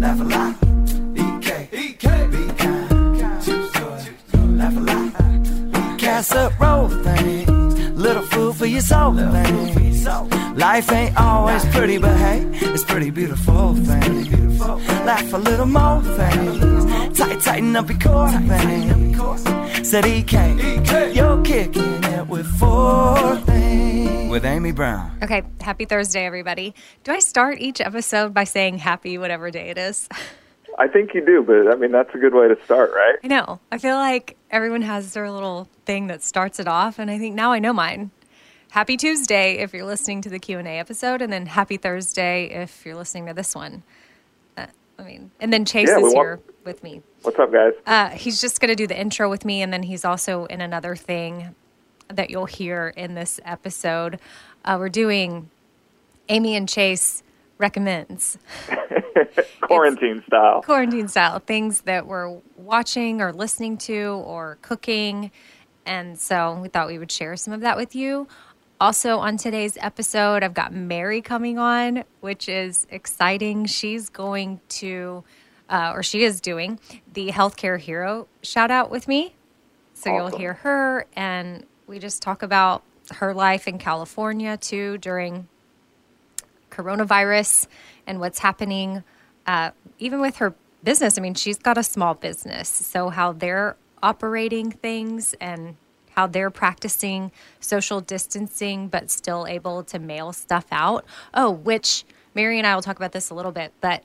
laugh a lot. EK, EK, be kind, choose joy, laugh a lot. Cast up, roll things, little food for your soul things. Life ain't always pretty, but hey, it's pretty beautiful thing. Laugh a little more things, tight, tighten up your core things. Said EK, you're kicking it with four things. With Amy Brown. Okay, happy Thursday, everybody. Do I start each episode by saying happy whatever day it is? I think you do, but I mean that's a good way to start, right? I know. I feel like everyone has their little thing that starts it off, and I think now I know mine. Happy Tuesday if you're listening to the Q and A episode, and then Happy Thursday if you're listening to this one. Uh, I mean, and then Chase Yeah, we is want- here with me. What's up, guys? Uh, he's just going to do the intro with me, and then he's also in another thing that you'll hear in this episode. Uh, we're doing Amy and Chase recommends Quarantine style. quarantine style things that we're watching or listening to or cooking. And so we thought we would share some of that with you. Also, on today's episode, I've got Meri coming on, which is exciting. She's going to, uh, or she is doing, the Healthcare Hero shout out with me. So you'll hear her, and we just talk about her life in California too during coronavirus and what's happening, uh, even with her business. I mean, she's got a small business, so how they're operating things and how they're practicing social distancing, but still able to mail stuff out. Oh, which Meri and I will talk about this a little bit, but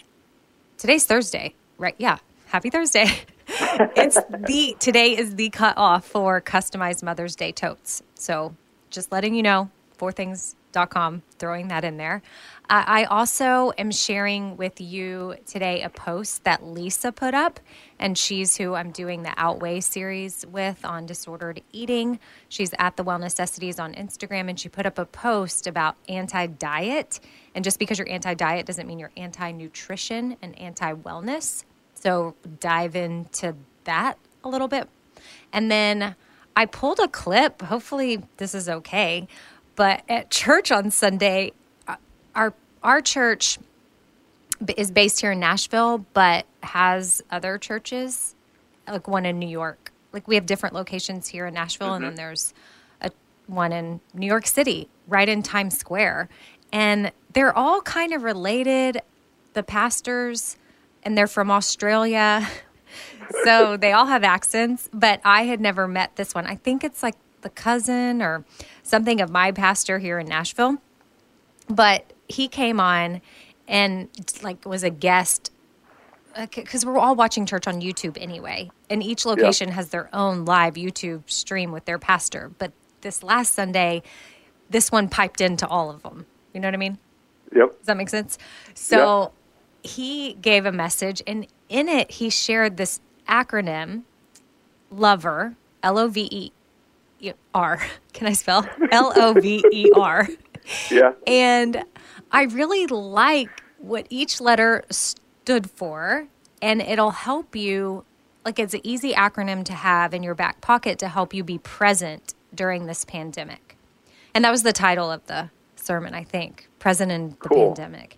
today's Thursday, right? Yeah. Happy Thursday. it's the today is the cutoff for customized Mother's Day totes. So just letting you know, fourthings.com, throwing that in there. I also am sharing with you today a post that Lisa put up, and she's who I'm doing the Outweigh series with on disordered eating. She's at the Well Necessities on Instagram, and she put up a post about anti diet. And just because you're anti diet doesn't mean you're anti nutrition and anti wellness. So dive into that a little bit. And then I pulled a clip. Hopefully, this is okay. But at church on Sunday, uh, our our church is based here in Nashville, but has other churches, like one in New York. Like we have different locations here in Nashville, and then mm-hmm. there's a one in New York City, right in Times Square. and they're all kind of related. The pastors, and they're from Australia, so they all have accents. But I had never met this one. I think it's like the cousin or something of my pastor here in Nashville. But he came on and like was a guest uh, because we're all watching church on YouTube anyway, and each location has their own live YouTube stream with their pastor. But this last Sunday, this one piped into all of them. You know what I mean? Yep. Does that make sense? So he gave a message, and in it, he shared this acronym LOVER, L O V E R. Can I spell? L O V E R. Yeah. And I really like what each letter stood for, and it'll help you. Like, it's an easy acronym to have in your back pocket to help you be present during this pandemic. And that was the title of the sermon, I think Present in the Cool. Pandemic.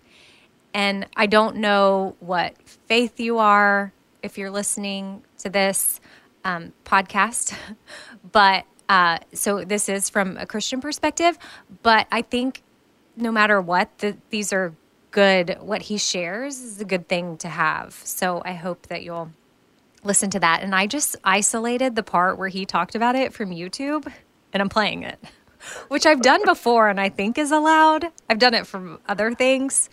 And I don't know what faith you are if you're listening to this um, podcast, but uh, so this is from a Christian perspective. But I think no matter what, the, these are good. What he shares is a good thing to have. So I hope that you'll listen to that. And I just isolated the part where he talked about it from YouTube, and I'm playing it, which I've done before and I think is allowed. I've done it from other things,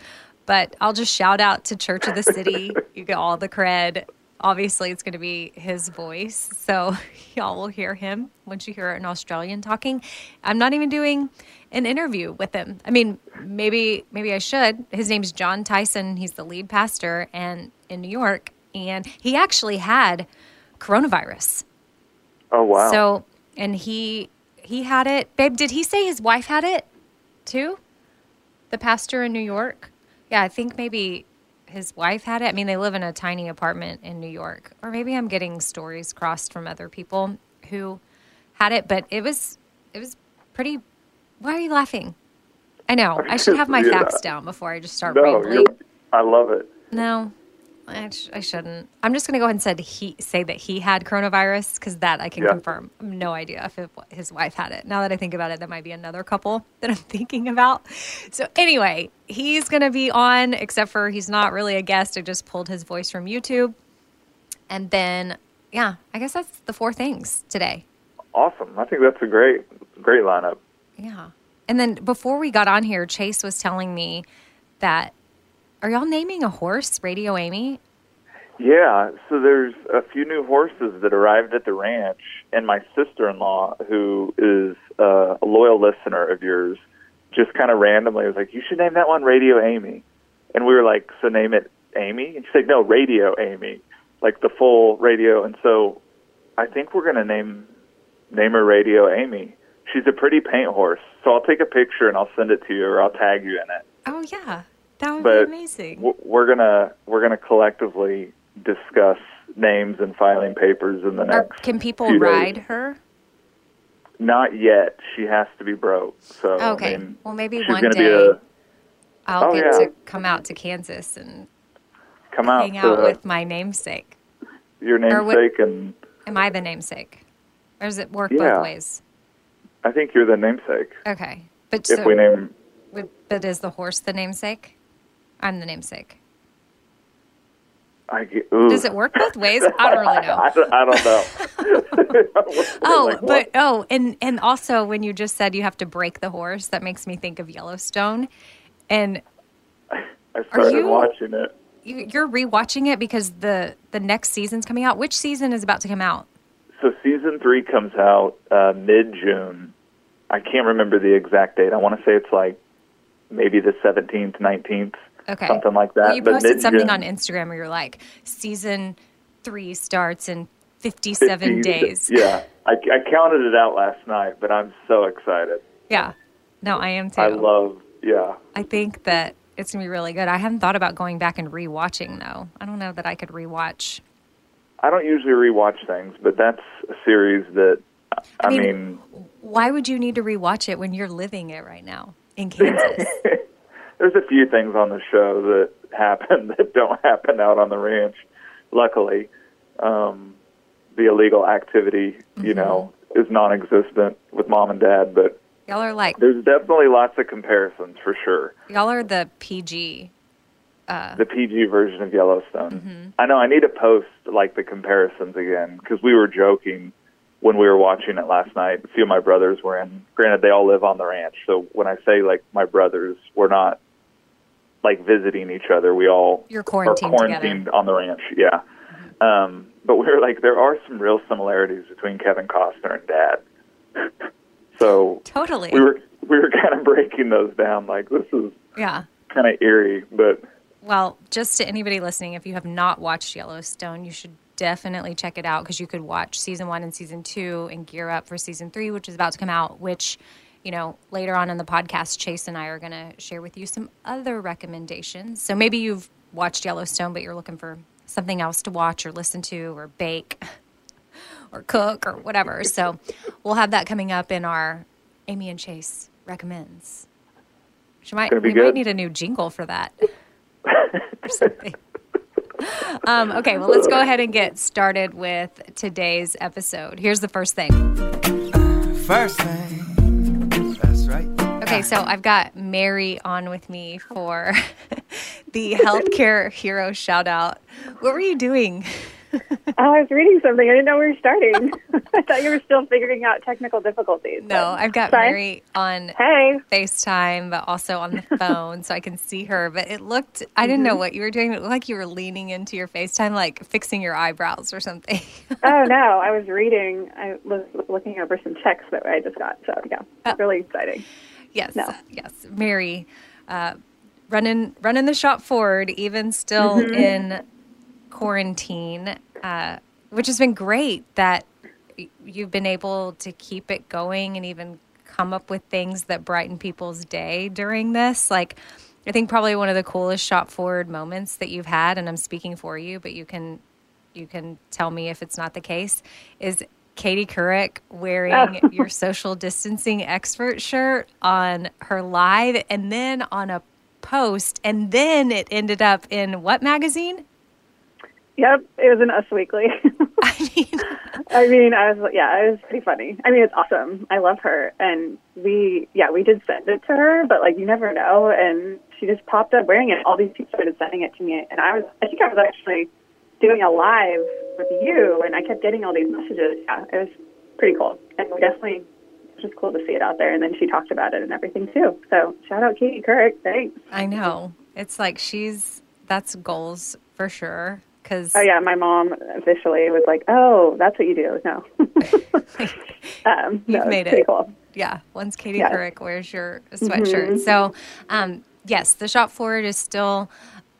but I'll just shout out to Church of the City. You get all the cred. Obviously, it's going to be his voice. So y'all will hear him once you hear an Australian talking. I'm not even doing an interview with him. I mean, maybe maybe I should. His name's Jon Tyson. He's the lead pastor and in New York, and he actually had coronavirus. Oh wow. So, and he he had it. Babe, did he say his wife had it too? The pastor in New York? Yeah, I think maybe his wife had it. I mean, they live in a tiny apartment in New York. Or maybe I'm getting stories crossed from other people who had it, but it was it was pretty Why are you laughing? I know. I should have my facts down before I just start no, rambling. I love it. No, I, sh- I shouldn't. I'm just going to go ahead and said he, say that he had coronavirus because that I can Yeah. confirm. I have no idea if it, his wife had it. Now that I think about it, that might be another couple that I'm thinking about. So, anyway, he's going to be on, except for he's not really a guest. I just pulled his voice from YouTube. And then, yeah, I guess that's the four things today. Awesome. I think that's a great, great lineup. Yeah. And then before we got on here, Chase was telling me that are y'all naming a horse Radio Amy? Yeah, so there's a few new horses that arrived at the ranch, and my sister-in-law, who is a loyal listener of yours, just kind of randomly was like, "You should name that one Radio Amy," and we were like, "So name it Amy?" And she said, "No, Radio Amy, like the full radio." And so I think we're gonna name name her Radio Amy. She's a pretty paint horse, so I'll take a picture and I'll send it to you, or I'll tag you in it. Oh yeah, that would But be amazing. w- we're gonna we're gonna collectively discuss names and filing papers in the next. can people few days. ride her? Not yet. She has to be broke. So Okay. I mean, well, maybe one day a I'll Oh, get yeah. to come out to Kansas and come out hang out with my namesake. your namesake, and Am I the namesake, or does it work Yeah. both ways? I think you're the namesake. Okay, but If so, we name, but- but is the horse the namesake? I'm the namesake. I get. Does it work both ways? I don't really know. I don't, I don't know. Oh, Like, but oh, and and also when you just said you have to break the horse, that makes me think of Yellowstone, and I started you- watching it. you, you're rewatching it because the the next season's coming out. Which season is about to come out? So season three comes out uh, mid June. I can't remember the exact date. I want to say it's like maybe the seventeenth, nineteenth, Okay, something like that. Well, you but posted something on Instagram where you're like, season three starts in 57 50 days. Yeah, I, I counted it out last night, but I'm so excited. Yeah. No, I am too. I love, yeah. I think that it's gonna be really good. I haven't thought about going back and rewatching though. I don't know that I could rewatch. I don't usually rewatch things, but that's a series that I, mean- mean, Why would you need to rewatch it when you're living it right now in Kansas? there's a few things on the show that happen that don't happen out on the ranch. Luckily, um, the illegal activity, Mm-hmm. you know, is non-existent with mom and dad, but Y'all are like There's definitely lots of comparisons for sure. y'all are the PG. The PG version of Yellowstone. Mm-hmm. I know I need to post like the comparisons again because we were joking when we were watching it last night. A few of my brothers were in. Granted, they all live on the ranch, so when I say like my brothers, we're not like visiting each other. We all You're are quarantined quarantined on the ranch. Yeah. Um, but we were like, there are some real similarities between Kevin Costner and Dad. so Totally. we were we were kind of breaking those down. Like this is yeah. kind of eerie, but Well, just to anybody listening, if you have not watched Yellowstone, you should definitely check it out because you could watch season one and season two and gear up for season three, which is about to come out. Which, you know, later on in the podcast, Chase and I are going to share with you some other recommendations. So maybe you've watched Yellowstone, but you're looking for something else to watch or listen to or bake or cook or whatever. So we'll have that coming up in our Amy and Chase recommends. She might, we might need a new jingle for that or something. Um, okay, well, let's go ahead and get started with today's episode. Here's the first thing. First thing, that's right. Okay, so I've got Meri on with me for the healthcare hero shout out. What were you doing? I was reading something. I didn't know we were starting. I thought you were still figuring out technical difficulties. No, I've got Sorry. Meri on Hey. FaceTime, but also on the phone so I can see her. But it looked, I didn't Mm-hmm. know what you were doing. It looked like you were leaning into your FaceTime, like fixing your eyebrows or something. Oh no, I was reading. I was looking over some checks that I just got. So yeah, Oh. it's really exciting. Yes, No. yes, Meri, uh, running running the shop forward, even still Mm-hmm. in quarantine, uh, which has been great. That you've been able to keep it going and even come up with things that brighten people's day during this. Like, I think probably one of the coolest shop forward moments that you've had, and I'm speaking for you, but you can you can tell me if it's not the case. Is Katie Couric wearing Oh. your social distancing expert shirt on her live and then on a post, and then it ended up in what magazine? Yep, it was in Us Weekly. I mean, I mean, I was yeah, it was pretty funny. I mean, it's awesome. I love her, and we yeah, we did send it to her, but like you never know, and she just popped up wearing it. All these people started sending it to me, and I was I think I was actually doing a live with you, and I kept getting all these messages. Yeah, it was pretty cool, and definitely just cool to see it out there. And then she talked about it and everything too. So shout out Katie Couric, thanks. I know it's like she's that's goals for sure. Because Oh yeah, my mom officially was like, "Oh, that's what you do." No, um, You've made it. cool. yeah, once Katie Yeah. Couric wears your sweatshirt. So, um, yes, the shop forward is still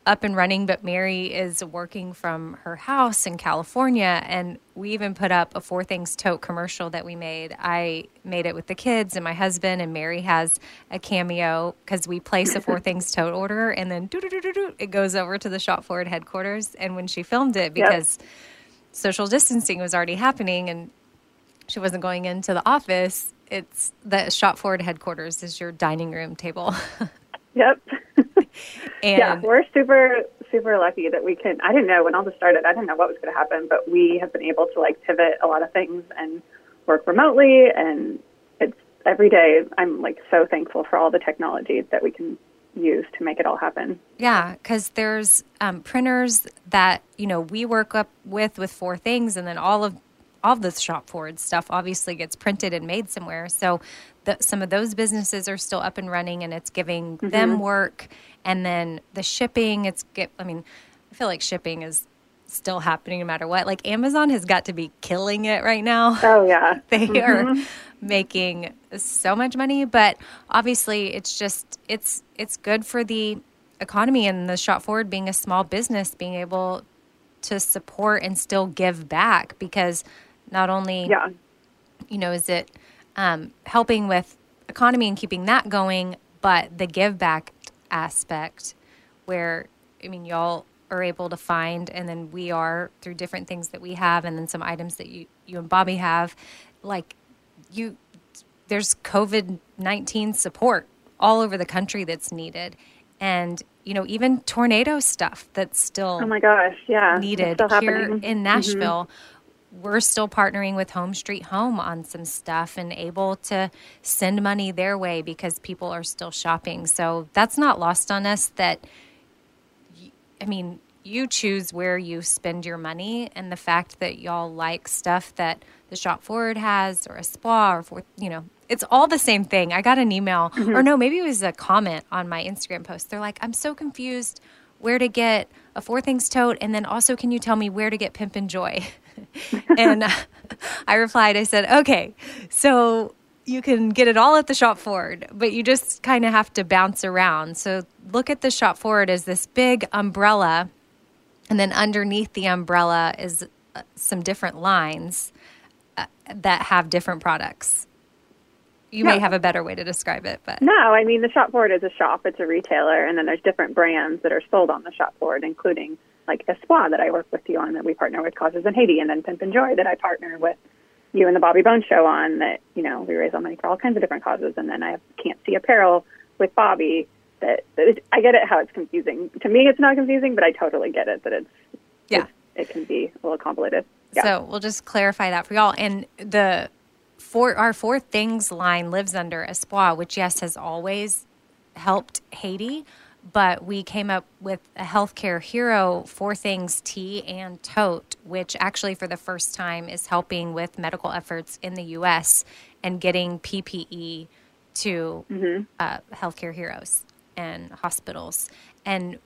up and running, but Meri is working from her house in California. And we even put up a Four Things tote commercial that we made. I made it with the kids and my husband, and Meri has a cameo because we place a Four Things tote order and then it goes over to the shop forward headquarters. And when she filmed it, because social distancing was already happening and she wasn't going into the office, it's the shop forward headquarters is your dining room table. Yep. and yeah, we're super super lucky that we can. I didn't know when all this started. I didn't know what was going to happen, but we have been able to like pivot a lot of things and work remotely. And it's every day. I'm like so thankful for all the technology that we can use to make it all happen. Yeah, because there's um, printers that you know we work up with with four things, and then all of all the shop forward stuff obviously gets printed and made somewhere. So the, some of those businesses are still up and running, and it's giving them mm-hmm. work. And then the shipping, it's get. I mean, I feel like shipping is still happening no matter what. Like Amazon has got to be killing it right now. Oh yeah, they mm-hmm. are making so much money but obviously it's just it's it's good for the economy and the shop forward being a small business being able to support and still give back because not only yeah, you know is it um, helping with economy and keeping that going but the give back aspect where i mean y'all are able to find and then we are through different things that we have and then some items that you you and bobby have like you there's covid-19 support all over the country that's needed and you know even tornado stuff that's still Oh my gosh, yeah, needed here happening. in Nashville. We're still partnering with Home Street Home on some stuff and able to send money their way because people are still shopping. So that's not lost on us that, I mean, you choose where you spend your money and the fact that y'all like stuff that the shop forward has or Espoir or for you know it's all the same thing i got an email mm-hmm. or no maybe it was a comment on my instagram post they're like i'm so confused where to get a four things tote and then also can you tell me where to get Pimpin' Joy and i replied i said okay so you can get it all at the shop forward but you just kind of have to bounce around so look at the shop forward as this big umbrella and then underneath the umbrella is uh, some different lines uh, that have different products. You no. may have a better way to describe it, but no, I mean the shop forward is a shop; it's a retailer, and then there's different brands that are sold on the shop forward, including like Espoir that I work with you on, that we partner with Causes in Haiti, and then Pimpin' Joy that I partner with you and the Bobby Bones Show on. That you know we raise all money for all kinds of different causes, and then I have Can't See Apparel with Bobby. That, that it, I get it how it's confusing. To me, it's not confusing, but I totally get it that it's yeah, it's, it can be a little complicated. Yeah. So we'll just clarify that for y'all. And the four our four things line lives under Espoir, which yes has always helped Haiti, but we came up with a healthcare hero four things tea and tote, which actually for the first time is helping with medical efforts in the U.S. and getting PPE to mm-hmm. uh, healthcare heroes and hospitals. And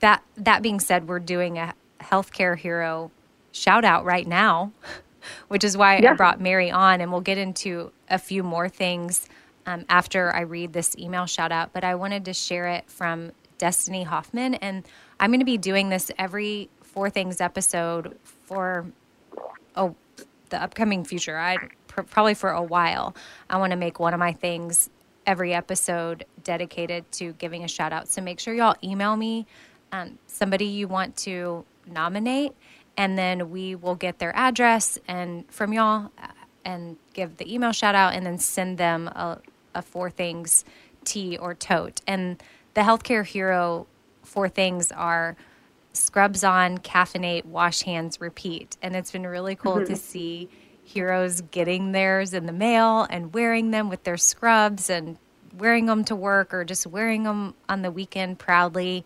that that being said, we're doing a healthcare hero shout out right now, which is why yeah. I brought Mary on, and we'll get into a few more things um, after I read this email shout out. But I wanted to share it from Destiny Hoffman, and I'm going to be doing this every Four Things episode for oh the upcoming future. I pr- probably for a while. I want to make one of my things every episode dedicated to giving a shout out. So make sure y'all email me um, somebody you want to nominate, and then we will get their address and from y'all uh, and give the email shout out and then send them a, a four things tea or tote. And the healthcare hero four things are scrubs on, caffeinate, wash hands, repeat. And it's been really cool mm-hmm. to see heroes getting theirs in the mail and wearing them with their scrubs and wearing them to work or just wearing them on the weekend proudly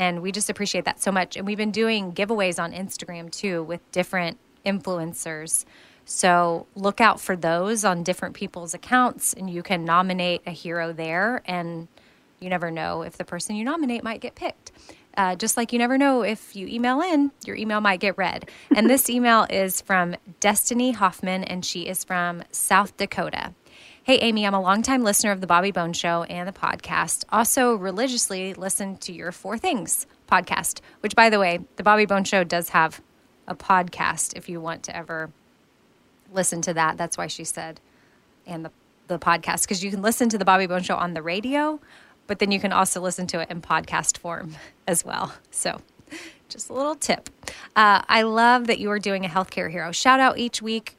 and we just appreciate that so much. And we've been doing giveaways on Instagram too with different influencers. So look out for those on different people's accounts, and you can nominate a hero there. And you never know if the person you nominate might get picked. Uh, just like you never know if you email in, your email might get read. And this email is from Destiny Hoffman, and she is from South Dakota. Hey, Amy, I'm a longtime listener of the Bobby Bones Show and the podcast. Also, religiously listen to your Four Things podcast, which, by the way, the Bobby Bones Show does have a podcast if you want to ever listen to that. That's why she said, and the, the podcast, because you can listen to the Bobby Bones Show on the radio, but then you can also listen to it in podcast form as well. So, just a little tip. Uh, I love that you are doing a healthcare hero shout out each week,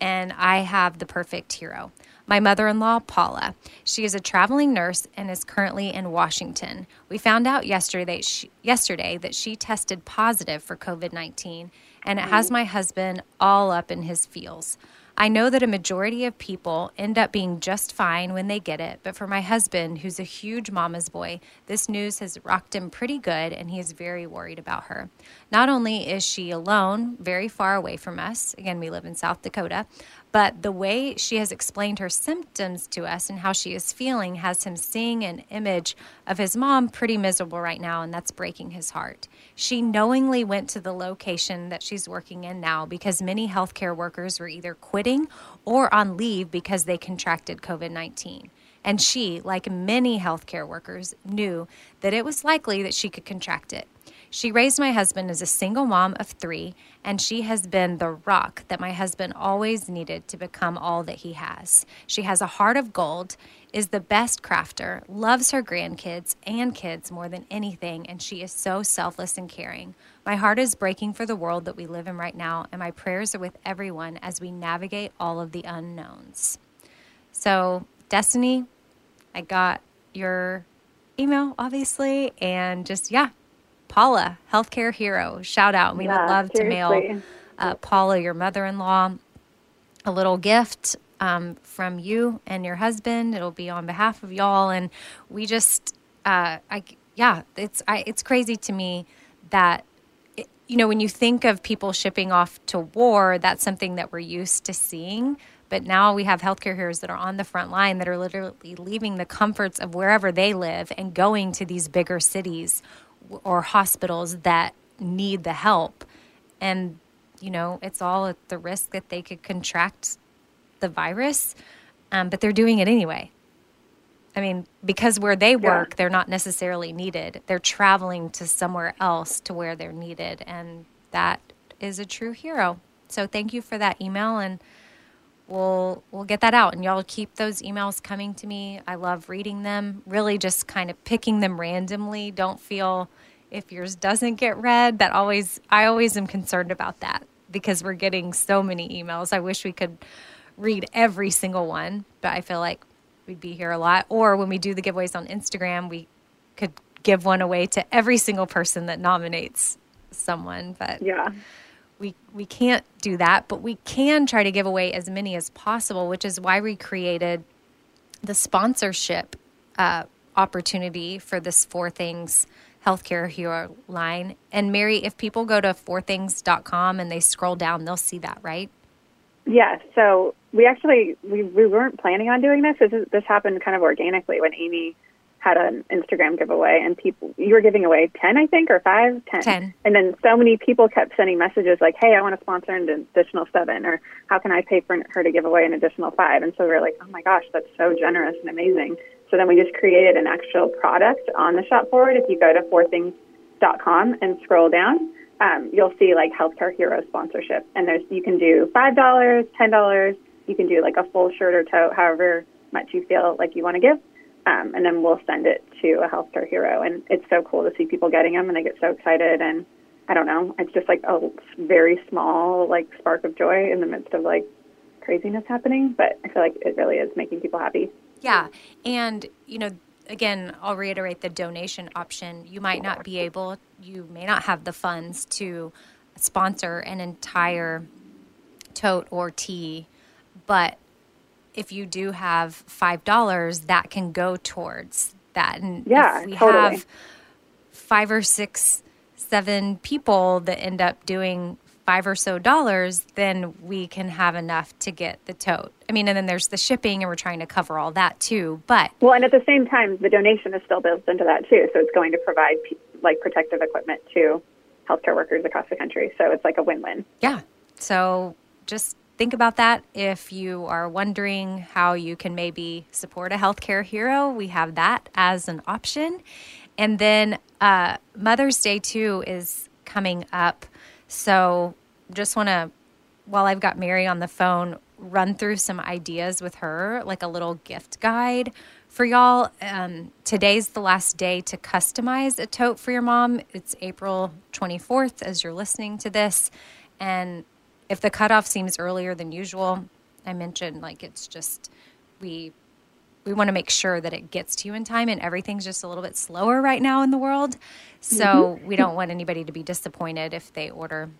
and I have the perfect hero my mother in law, Paula. She is a traveling nurse and is currently in Washington. We found out yesterday, she, yesterday that she tested positive for COVID 19, and it has mm. my husband all up in his feels. I know that a majority of people end up being just fine when they get it, but for my husband, who's a huge mama's boy, this news has rocked him pretty good and he is very worried about her. Not only is she alone, very far away from us, again, we live in South Dakota, but the way she has explained her symptoms to us and how she is feeling has him seeing an image of his mom pretty miserable right now, and that's breaking his heart. She knowingly went to the location that she's working in now because many healthcare workers were either quitting or on leave because they contracted COVID 19. And she, like many healthcare workers, knew that it was likely that she could contract it. She raised my husband as a single mom of three, and she has been the rock that my husband always needed to become all that he has. She has a heart of gold, is the best crafter, loves her grandkids and kids more than anything, and she is so selfless and caring. My heart is breaking for the world that we live in right now, and my prayers are with everyone as we navigate all of the unknowns. So, Destiny, I got your email, obviously, and just, yeah, Paula, healthcare hero, shout out. We yeah, would love seriously. to mail uh, Paula, your mother in law, a little gift um, from you and your husband. It'll be on behalf of y'all. And we just, uh, I, yeah, it's, I, it's crazy to me that, it, you know, when you think of people shipping off to war, that's something that we're used to seeing. But now we have healthcare heroes that are on the front line that are literally leaving the comforts of wherever they live and going to these bigger cities or hospitals that need the help. And, you know, it's all at the risk that they could contract the virus, um, but they're doing it anyway. I mean, because where they work, yeah. they're not necessarily needed. They're traveling to somewhere else to where they're needed. And that is a true hero. So thank you for that email. And we'll we'll get that out and y'all keep those emails coming to me. I love reading them. Really just kind of picking them randomly. Don't feel if yours doesn't get read. That always I always am concerned about that because we're getting so many emails. I wish we could read every single one, but I feel like we'd be here a lot. Or when we do the giveaways on Instagram, we could give one away to every single person that nominates someone. But yeah we we can't do that, but we can try to give away as many as possible, which is why we created the sponsorship uh, opportunity for this Four Things Healthcare Hero line. And Meri, if people go to fourthings.com and they scroll down, they'll see that, right? Yeah. So we actually we, we weren't planning on doing this. This, this happened kind of organically when Amy had an Instagram giveaway, and people you were giving away ten, I think, or five, ten, ten, and then so many people kept sending messages like, "Hey, I want to sponsor an additional seven, or how can I pay for her to give away an additional five? And so we are like, "Oh my gosh, that's so generous and amazing." So then we just created an actual product on the shop forward. If you go to fourthings.com and scroll down, um, you'll see like healthcare hero sponsorship, and there's you can do five dollars, ten dollars. You can do like a full shirt or tote, however much you feel like you want to give um, and then we'll send it to a healthcare hero. And it's so cool to see people getting them, and they get so excited. And I don't know, it's just like a very small like spark of joy in the midst of like craziness happening. But I feel like it really is making people happy. Yeah, and you know, again, I'll reiterate the donation option. You might not be able, you may not have the funds to sponsor an entire tote or tea, but if you do have five dollars, that can go towards that. And yeah, if we totally. have five or six, seven people that end up doing five or so dollars, then we can have enough to get the tote. I mean, and then there's the shipping, and we're trying to cover all that too. But well, and at the same time, the donation is still built into that too, so it's going to provide like protective equipment to healthcare workers across the country. So it's like a win-win. Yeah. So just think about that. If you are wondering how you can maybe support a healthcare hero, we have that as an option. And then uh, Mother's Day, too, is coming up. So just want to, while I've got Meri on the phone, run through some ideas with her, like a little gift guide for y'all. Um, today's the last day to customize a tote for your mom. It's April 24th as you're listening to this. And if the cutoff seems earlier than usual, I mentioned like it's just we we want to make sure that it gets to you in time and everything's just a little bit slower right now in the world. So mm-hmm. we don't want anybody to be disappointed if they order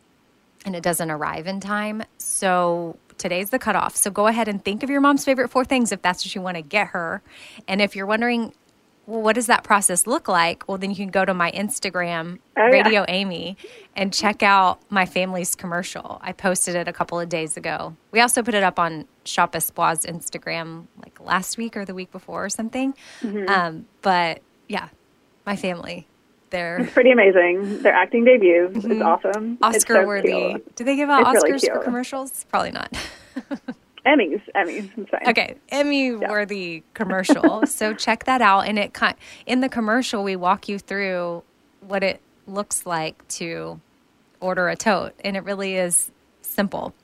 and it doesn't arrive in time. So today's the cutoff. So go ahead and think of your mom's favorite four things if that's what you want to get her. And if you're wondering, well, what does that process look like? Well, then you can go to my Instagram, oh, Radio yeah. Amy, and check out my family's commercial. I posted it a couple of days ago. We also put it up on Shop Espoir's Instagram like last week or the week before or something. Mm-hmm. Um, but yeah, my family. They're it's pretty amazing. Their acting debut mm-hmm. is awesome. Oscar so worthy. Cute. Do they give out it's Oscars really for commercials? Probably not. Emmys, Emmys. Okay, Emmy yeah. worthy commercial. so check that out. And it in the commercial we walk you through what it looks like to order a tote, and it really is simple.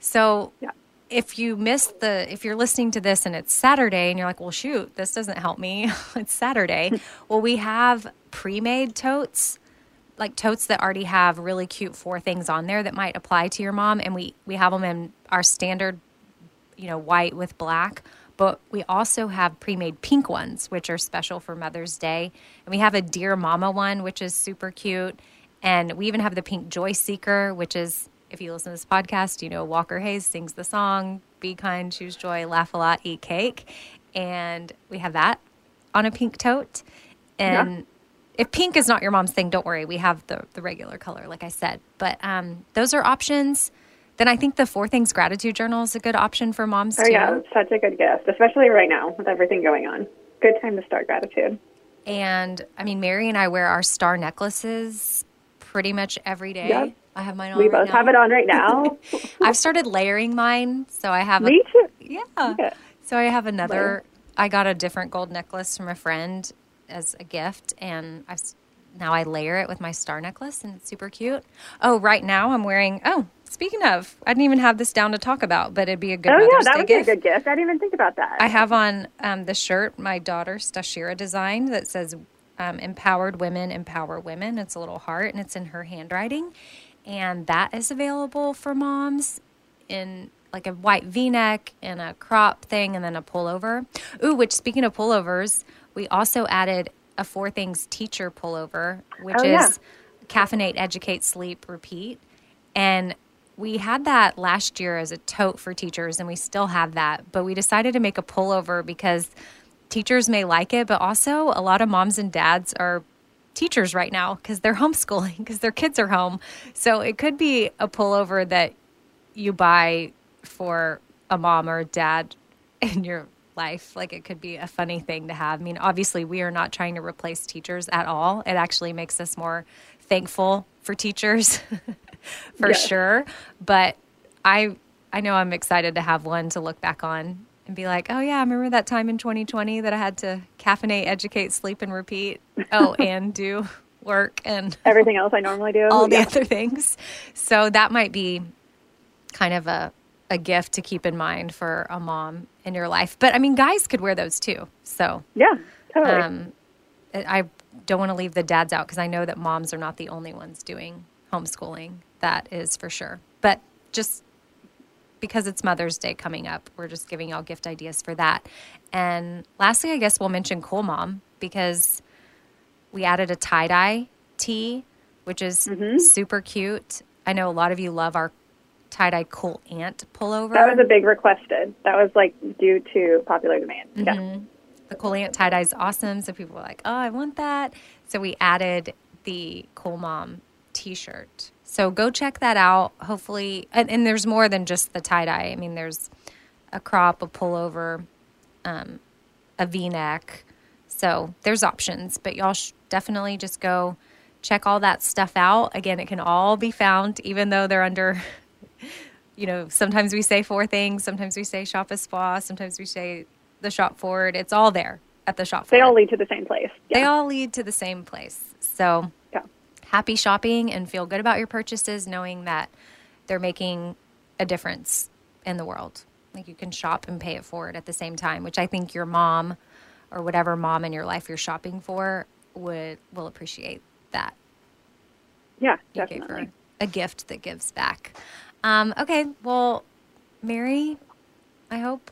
So. Yeah. If you miss the, if you're listening to this and it's Saturday and you're like, well, shoot, this doesn't help me. it's Saturday. well, we have pre made totes like totes that already have really cute four things on there that might apply to your mom and we we have them in our standard you know, white with black. But we also have pre made pink ones, which are special for Mother's Day. And we have a Dear Mama one, which is super cute. And we even have the pink Joy Seeker, which is if you listen to this podcast, you know Walker Hayes sings the song "Be Kind, Choose Joy, Laugh a Lot, Eat Cake," and we have that on a pink tote. And Yeah. if pink is not your mom's thing, don't worry. We have the the regular color, like I said. But um, those are options. Then I think the Four Things Gratitude Journal is a good option for moms Oh too. yeah, such a good gift, especially right now with everything going on. Good time to start gratitude. And I mean, Meri and I wear our star necklaces pretty much every day. Yep. I have mine on. we right both now. have it on right now. I've started layering mine, so I have Me a too. yeah. Yeah. So I have another. Layer. I got a different gold necklace from a friend as a gift, and I've now I layer it with my star necklace, and it's super cute. Oh, right now I'm wearing. Oh, speaking of, I didn't even have this down to talk about, but it'd be a good Oh Mother's yeah, that Day would be a gift. good gift. I didn't even think about that. I have on um, the shirt my daughter Stashira designed that says um, "Empowered Women Empower Women." It's a little heart and it's in her handwriting, and that is available for moms in like a white V-neck and a crop thing, and then a pullover. Ooh, which speaking of pullovers, we also added a Four Things Teacher pullover, which Oh, is yeah. caffeinate, educate, sleep, repeat. And we had that last year as a tote for teachers, and we still have that. But we decided to make a pullover because teachers may like it, but also a lot of moms and dads are teachers right now because they're homeschooling because their kids are home. So it could be a pullover that you buy for a mom or a dad in your life. Like it could be a funny thing to have. I mean, obviously, we are not trying to replace teachers at all. It actually makes us more thankful for teachers for Yes. sure. But I I know I'm excited to have one to look back on and be like, oh yeah, I remember that time in 2020 that I had to caffeinate, educate, sleep, and repeat. Oh, and do work and Everything else I normally do. all the yeah. other things. So that might be kind of a a gift to keep in mind for a mom in your life. But I mean, guys could wear those too. So Yeah, totally. um, I don't want to leave the dads out because I know that moms are not the only ones doing homeschooling. That is for sure. But just because it's Mother's Day coming up, we're just giving y'all gift ideas for that. And lastly, I guess we'll mention Cool Mom because we added a tie dye tee, which is Mm-hmm. super cute. I know a lot of you love our tie dye Cool Aunt pullover. that was a big requested. That was like due to popular demand. Mm-hmm. the Cool Aunt tie dye is awesome. So people were like, oh, I want that. So we added the Cool Mom t shirt. So go check that out. Hopefully, and, and there's more than just the tie dye. I mean, there's a crop, a pullover, um, a v neck. So there's options, but y'all sh- definitely just go check all that stuff out. Again, it can all be found, even though they're under you know, sometimes we say four things, sometimes we say shop Espoir, sometimes we say the shop forward. It's all there at the shop They forward. all lead to the same place. Yeah. They all lead to the same place. So yeah. happy shopping and feel good about your purchases, knowing that they're making a difference in the world. Like you can shop and pay it forward at the same time, which I think your mom or whatever mom in your life you're shopping for would will appreciate that Yeah, you definitely. a gift that gives back. Um, okay, well, Meri, I hope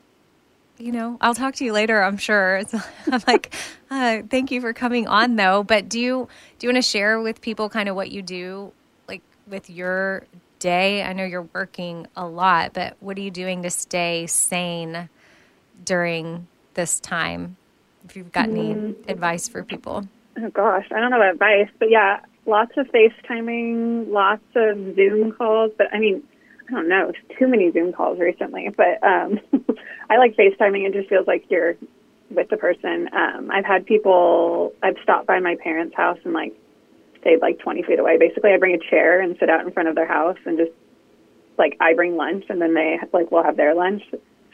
you know. I'll talk to you later. I'm sure. It's, I'm like, uh, thank you for coming on, though. But do you do you want to share with people kind of what you do, like with your day? I know you're working a lot, but what are you doing to stay sane during this time? If you've got any advice for people. Oh gosh, I don't know about advice, but yeah, lots of FaceTiming, lots of Zoom calls. But I mean, I don't know, too many Zoom calls recently. But um, I like FaceTiming. It just feels like you're with the person. Um, I've had people. I've stopped by my parents' house and like stayed like 20 feet away. Basically, I bring a chair and sit out in front of their house and just like I bring lunch and then they like will have their lunch.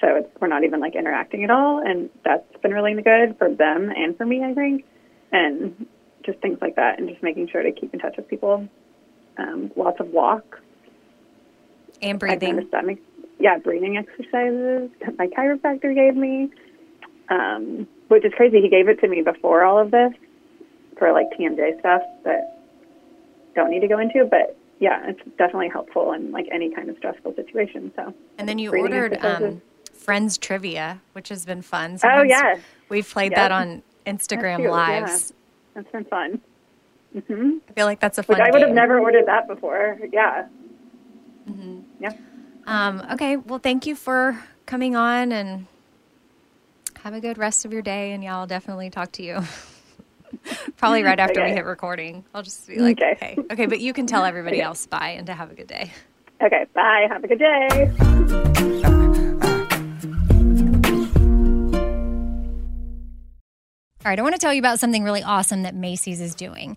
So it's, we're not even like interacting at all, and that's been really good for them and for me, I think and just things like that, and just making sure to keep in touch with people. Um, lots of walk. And breathing. noticed that makes, yeah, breathing exercises that my chiropractor gave me, um, which is crazy. He gave it to me before all of this for like TMJ stuff that don't need to go into, but yeah, it's definitely helpful in like any kind of stressful situation. So And then you ordered um, Friends Trivia, which has been fun. Oh, Sometimes yeah. We've played that on Instagram That's Lives. yeah. that's been fun. hmm I feel like that's a fun Which I would have never ordered that before. Yeah. Yeah. Um, okay. Well, thank you for coming on and have a good rest of your day. And yeah, I'll definitely talk to you. Probably right after we hit recording. I'll just be like, Okay. okay. Okay. But you can tell everybody Okay. else bye and to have a good day. Okay. Bye. Have a good day. All right, I want to tell you about something really awesome that Macy's is doing.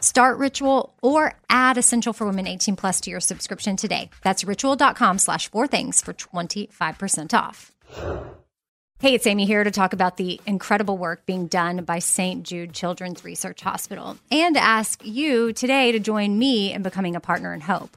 Start Ritual or add Essential for Women 18 plus to your subscription today. That's ritual.com slash four things for 25% off. Hey, it's Amy here to talk about the incredible work being done by St. Jude Children's Research Hospital and ask you today to join me in becoming a partner in hope.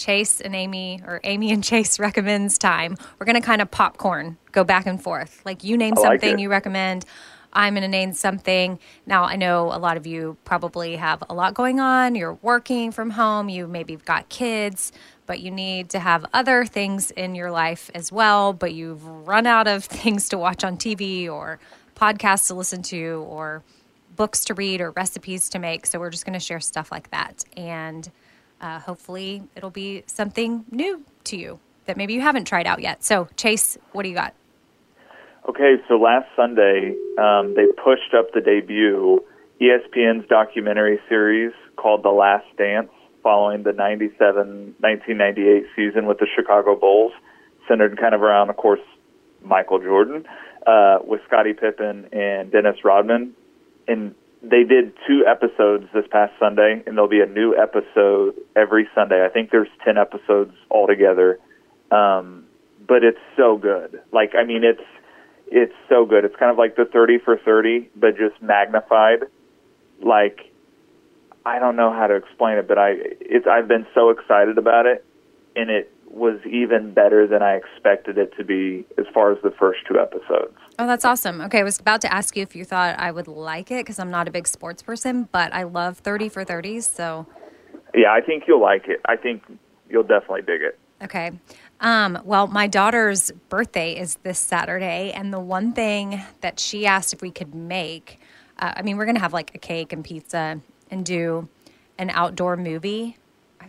Chase and Amy, or Amy and Chase recommends time. We're going to kind of popcorn, go back and forth. Like you name like something it. you recommend. I'm going to name something. Now, I know a lot of you probably have a lot going on. You're working from home. You maybe have got kids, but you need to have other things in your life as well. But you've run out of things to watch on TV or podcasts to listen to or books to read or recipes to make. So we're just going to share stuff like that. And uh, hopefully it'll be something new to you that maybe you haven't tried out yet. So, Chase, what do you got? Okay, so last Sunday, um, they pushed up the debut ESPN's documentary series called The Last Dance, following the 97 1998 season with the Chicago Bulls, centered kind of around, of course, Michael Jordan, uh, with Scottie Pippen and Dennis Rodman. And they did two episodes this past Sunday, and there'll be a new episode every Sunday. I think there's 10 episodes altogether. Um, but it's so good. Like, I mean, it's it's so good. It's kind of like the 30 for 30, but just magnified. Like, I don't know how to explain it, but I it's I've been so excited about it, and it was even better than I expected it to be as far as the first two episodes. Oh, that's awesome. Okay, I was about to ask you if you thought I would like it because I'm not a big sports person, but I love 30 for 30s. So, Yeah, I think you'll like it. I think you'll definitely dig it. okay. Um, well, my daughter's birthday is this Saturday, and the one thing that she asked if we could make, uh, I mean, we're going to have like a cake and pizza and do an outdoor movie.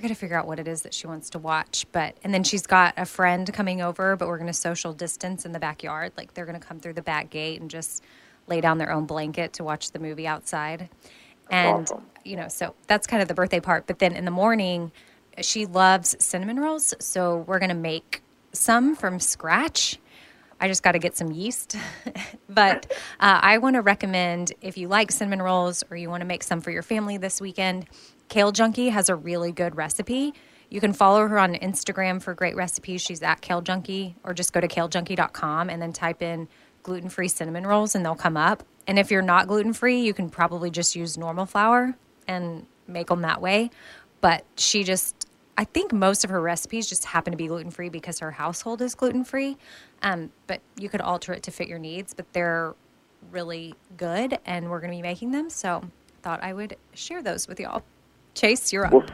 Got to figure out what it is that she wants to watch. But, and then she's got a friend coming over, but we're going to social distance in the backyard. Like they're going to come through the back gate and just lay down their own blanket to watch the movie outside. And, awesome. you know, so that's kind of the birthday part. But then in the morning, she loves cinnamon rolls. So we're going to make some from scratch. I just got to get some yeast. but uh, I want to recommend if you like cinnamon rolls or you want to make some for your family this weekend, Kale Junkie has a really good recipe. You can follow her on Instagram for great recipes. She's at Kale Junkie, or just go to kalejunkie.com and then type in gluten free cinnamon rolls and they'll come up. And if you're not gluten free, you can probably just use normal flour and make them that way. But she just, I think most of her recipes just happen to be gluten free because her household is gluten free. Um, but you could alter it to fit your needs, but they're really good and we're going to be making them. So thought I would share those with y'all. Chase, you're up. Well,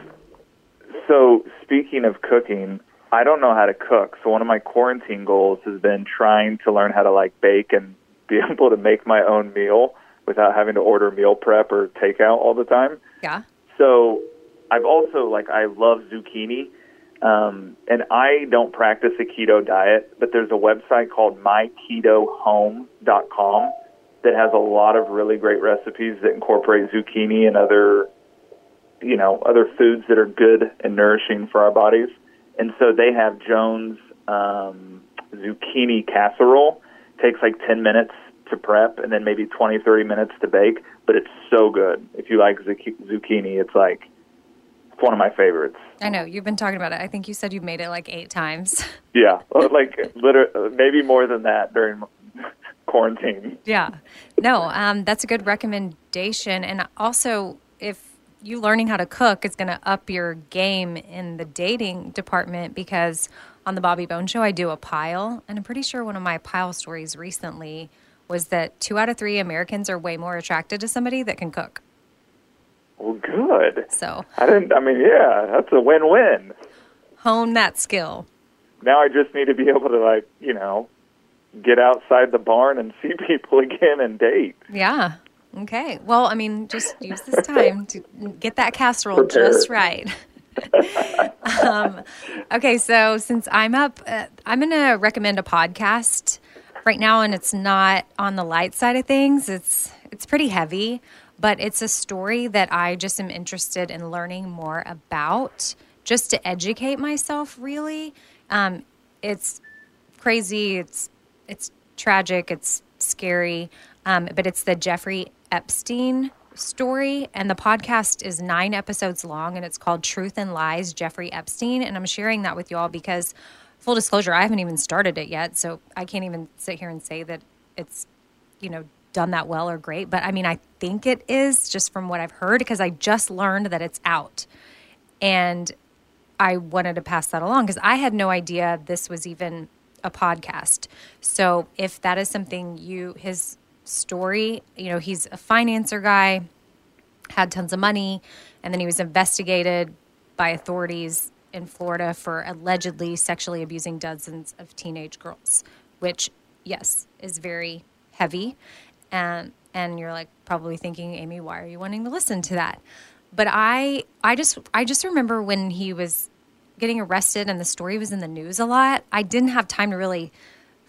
so speaking of cooking, I don't know how to cook. So one of my quarantine goals has been trying to learn how to like bake and be able to make my own meal without having to order meal prep or takeout all the time. yeah. So I've also like I love zucchini, um, and I don't practice a keto diet, but there's a website called myketohome.com that has a lot of really great recipes that incorporate zucchini and other, you know, other foods that are good and nourishing for our bodies. And so they have Jones um, zucchini casserole. Takes like 10 minutes to prep and then maybe 20, 30 minutes to bake, but it's so good. If you like zucchini, it's like it's one of my favorites. I know you've been talking about it. I think you said you made it like eight times. Yeah, like literally, maybe more than that during quarantine. Yeah. No, um, that's a good recommendation. And also, if you learning how to cook is going to up your game in the dating department because on the Bobby Bones Show, I do a pile. And I'm pretty sure one of my pile stories recently was that two out of three Americans are way more attracted to somebody that can cook. Well, good. So I didn't. I mean, yeah, that's a win-win. hone that skill. Now I just need to be able to like, you know, get outside the barn and see people again and date. Yeah. Okay. Well, I mean, just use this time to get that casserole Prepare. just right. um, okay, so since I'm up, uh, I'm going to recommend a podcast right now, and it's not on the light side of things. It's it's pretty heavy, but it's a story that I just am interested in learning more about. just to educate myself. Really, um, it's crazy. It's it's tragic. It's scary. Um, but it's the Jeffrey Epstein story, and the podcast is nine episodes long, and it's called Truth and Lies Jeffrey Epstein. And I'm sharing that with you all because, full disclosure, I haven't even started it yet, so I can't even sit here and say that it's, you know, done that well or great. But I mean, I think it is just from what I've heard because I just learned that it's out, and I wanted to pass that along because I had no idea this was even a podcast. So if that is something you his story, you know, he's a financer guy, had tons of money, and then he was investigated by authorities in Florida for allegedly sexually abusing dozens of teenage girls, which yes, is very heavy. And and you're like probably thinking, Amy, why are you wanting to listen to that? But I I just I just remember when he was getting arrested and the story was in the news a lot, I didn't have time to really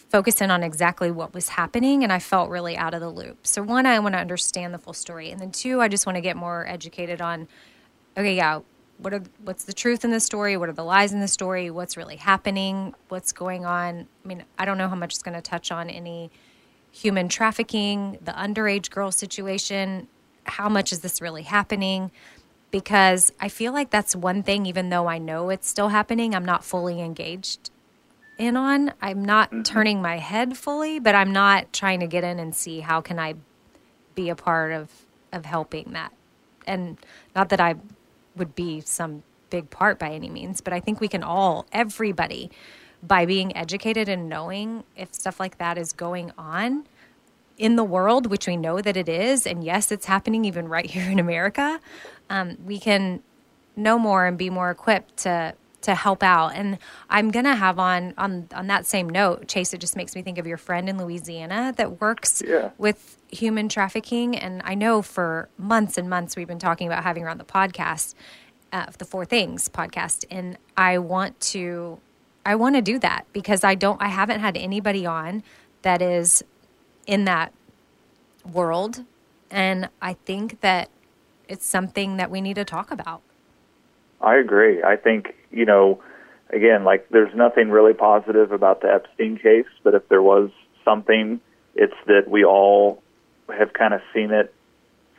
focus in on exactly what was happening and I felt really out of the loop. So one, I want to understand the full story. And then two, I just want to get more educated on okay, yeah, what are what's the truth in the story? What are the lies in the story? What's really happening? What's going on? I mean, I don't know how much it's going to touch on any human trafficking, the underage girl situation. How much is this really happening? because I feel like that's one thing, even though I know it's still happening, I'm not fully engaged in on. I'm not mm-hmm. turning my head fully, but I'm not trying to get in and see how can I be a part of of helping that. And not that I would be some big part by any means, but I think we can all, everybody, by being educated and knowing if stuff like that is going on in the world, which we know that it is, and yes, it's happening even right here in America, um, we can know more and be more equipped to to help out. And I'm gonna have on on on that same note, Chase. It just makes me think of your friend in Louisiana that works yeah. with human trafficking. And I know for months and months we've been talking about having her on the podcast, uh, the Four Things podcast, and I want to I want to do that because I don't I haven't had anybody on that is in that world, and I think that it's something that we need to talk about. I agree. I think, you know, again, like there's nothing really positive about the Epstein case, but if there was something, it's that we all have kind of seen it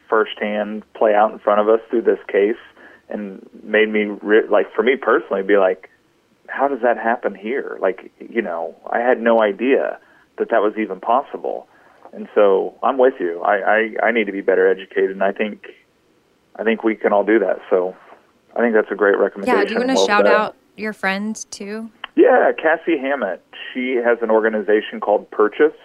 firsthand play out in front of us through this case and made me re- like for me personally be like how does that happen here like you know i had no idea that that was even possible and so i'm with you i i, I need to be better educated and i think I think we can all do that. So I think that's a great recommendation. Yeah, do you want to well shout said. out your friend too? Yeah, Cassie Hammett. She has an organization called Purchase.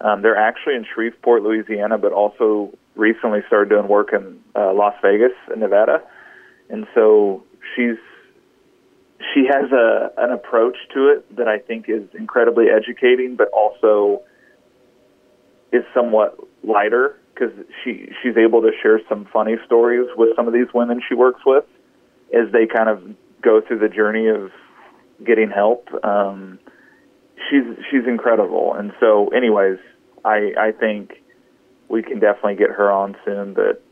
Um, they're actually in Shreveport, Louisiana, but also recently started doing work in uh, Las Vegas, in Nevada. And so she's she has a an approach to it that I think is incredibly educating, but also is somewhat lighter because she she's able to share some funny stories with some of these women she works with as they kind of go through the journey of getting help. Um, she's she's incredible, and so, anyways, I I think we can definitely get her on soon. But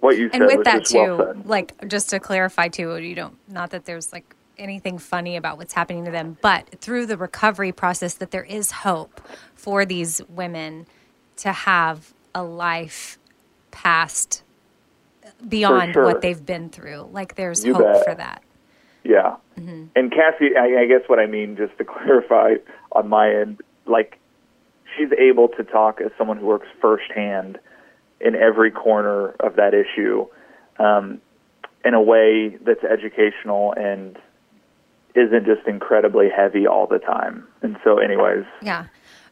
what you and said with was that just too, well said. like just to clarify too, you don't not that there's like anything funny about what's happening to them, but through the recovery process, that there is hope for these women to have a life past beyond sure. what they've been through. Like there's You hope bet. for that. Yeah. Mm-hmm. And Cassie, I, I guess what I mean, just to clarify on my end, like she's able to talk as someone who works firsthand in every corner of that issue um, in a way that's educational and isn't just incredibly heavy all the time. And so, anyways, Yeah.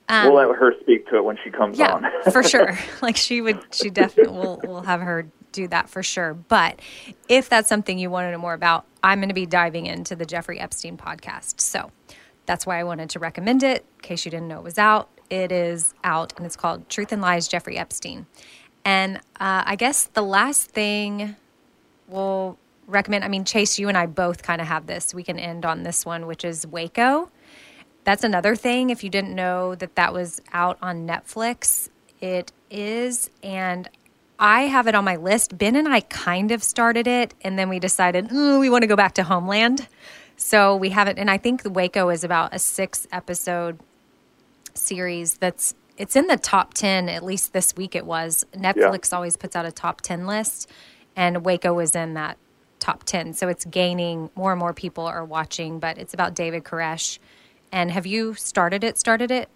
We'll let her speak to it when she comes yeah, on. for sure. Like she would, she definitely will. We'll have her do that for sure. But if that's something you want to know more about, I'm going to be diving into the Jeffrey Epstein podcast. So that's why I wanted to recommend it. In case you didn't know it was out, it is out, and it's called Truth and Lies: Jeffrey Epstein. And uh, I guess the last thing we'll recommend. I mean, Chase, you and I both kind of have this. We can end on this one, which is Waco that's another thing. If you didn't know that that was out on Netflix, it is. And I have it on my list. Ben and I kind of started it, and then we decided "Mm, we want to go back to Homeland. So we haven't, and I think Waco is about a six episode series that's it's in the top 10 at least this week it was netflix always puts out a top 10 list and waco is in that top 10 so it's gaining more and more people are watching but it's about david koresh and have you started it started it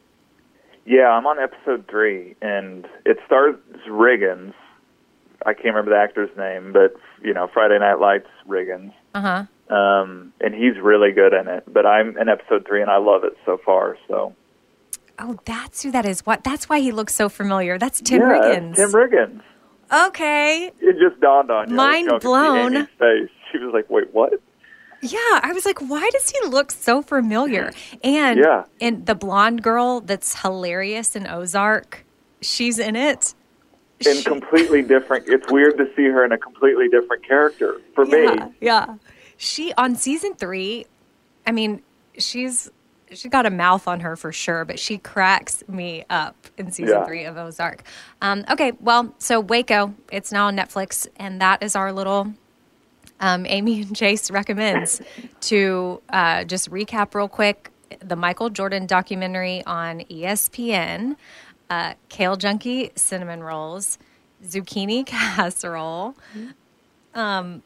Yeah, I'm on episode three, and it stars Riggins. I can't remember the actor's name, but you know, Friday Night Lights Riggins. uh-huh Um, and he's really good in it. But I'm in episode three, and I love it so far. So oh that's who that is what that's why he looks so familiar that's tim yeah, riggins Tim Riggins. okay It just dawned on you. Mind was joking. See blown. She was like, "Wait, what?" Yeah, I was like, why does he look so familiar? And Yeah. and the blonde girl that's hilarious in Ozark, she's in it. In She- completely different. It's weird to see her in a completely different character for yeah, me. yeah. She on season three, I mean, she's she got a mouth on her for sure, but she cracks me up in season Yeah. three of Ozark. Um, okay, well, so Waco, it's now on Netflix, and that is our little um, Amy and Chase recommends to uh, just recap real quick the Michael Jordan documentary on ESPN, uh, Kale Junkie cinnamon rolls, zucchini casserole. Um,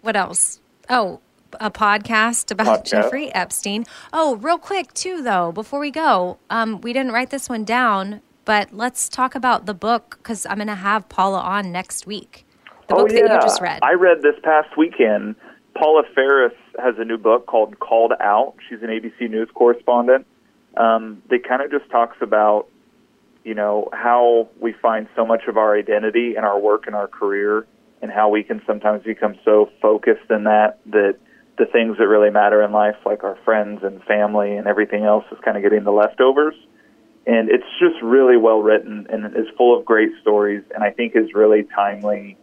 what else? Oh, a podcast about Podcast. Jeffrey Epstein. Oh, real quick too, though, before we go, um, we didn't write this one down, but let's talk about the book because I'm going to have Paula on next week. The book oh, that you just read. I read this past weekend. Paula Faris has a new book called Called Out. She's an ABC News correspondent. Um, that kind of just talks about, you know, how we find so much of our identity in our work and our career, and how we can sometimes become so focused in that that the things that really matter in life, like our friends and family and everything else, is kind of getting the leftovers. And it's just really well written and is full of great stories, and I think is really timely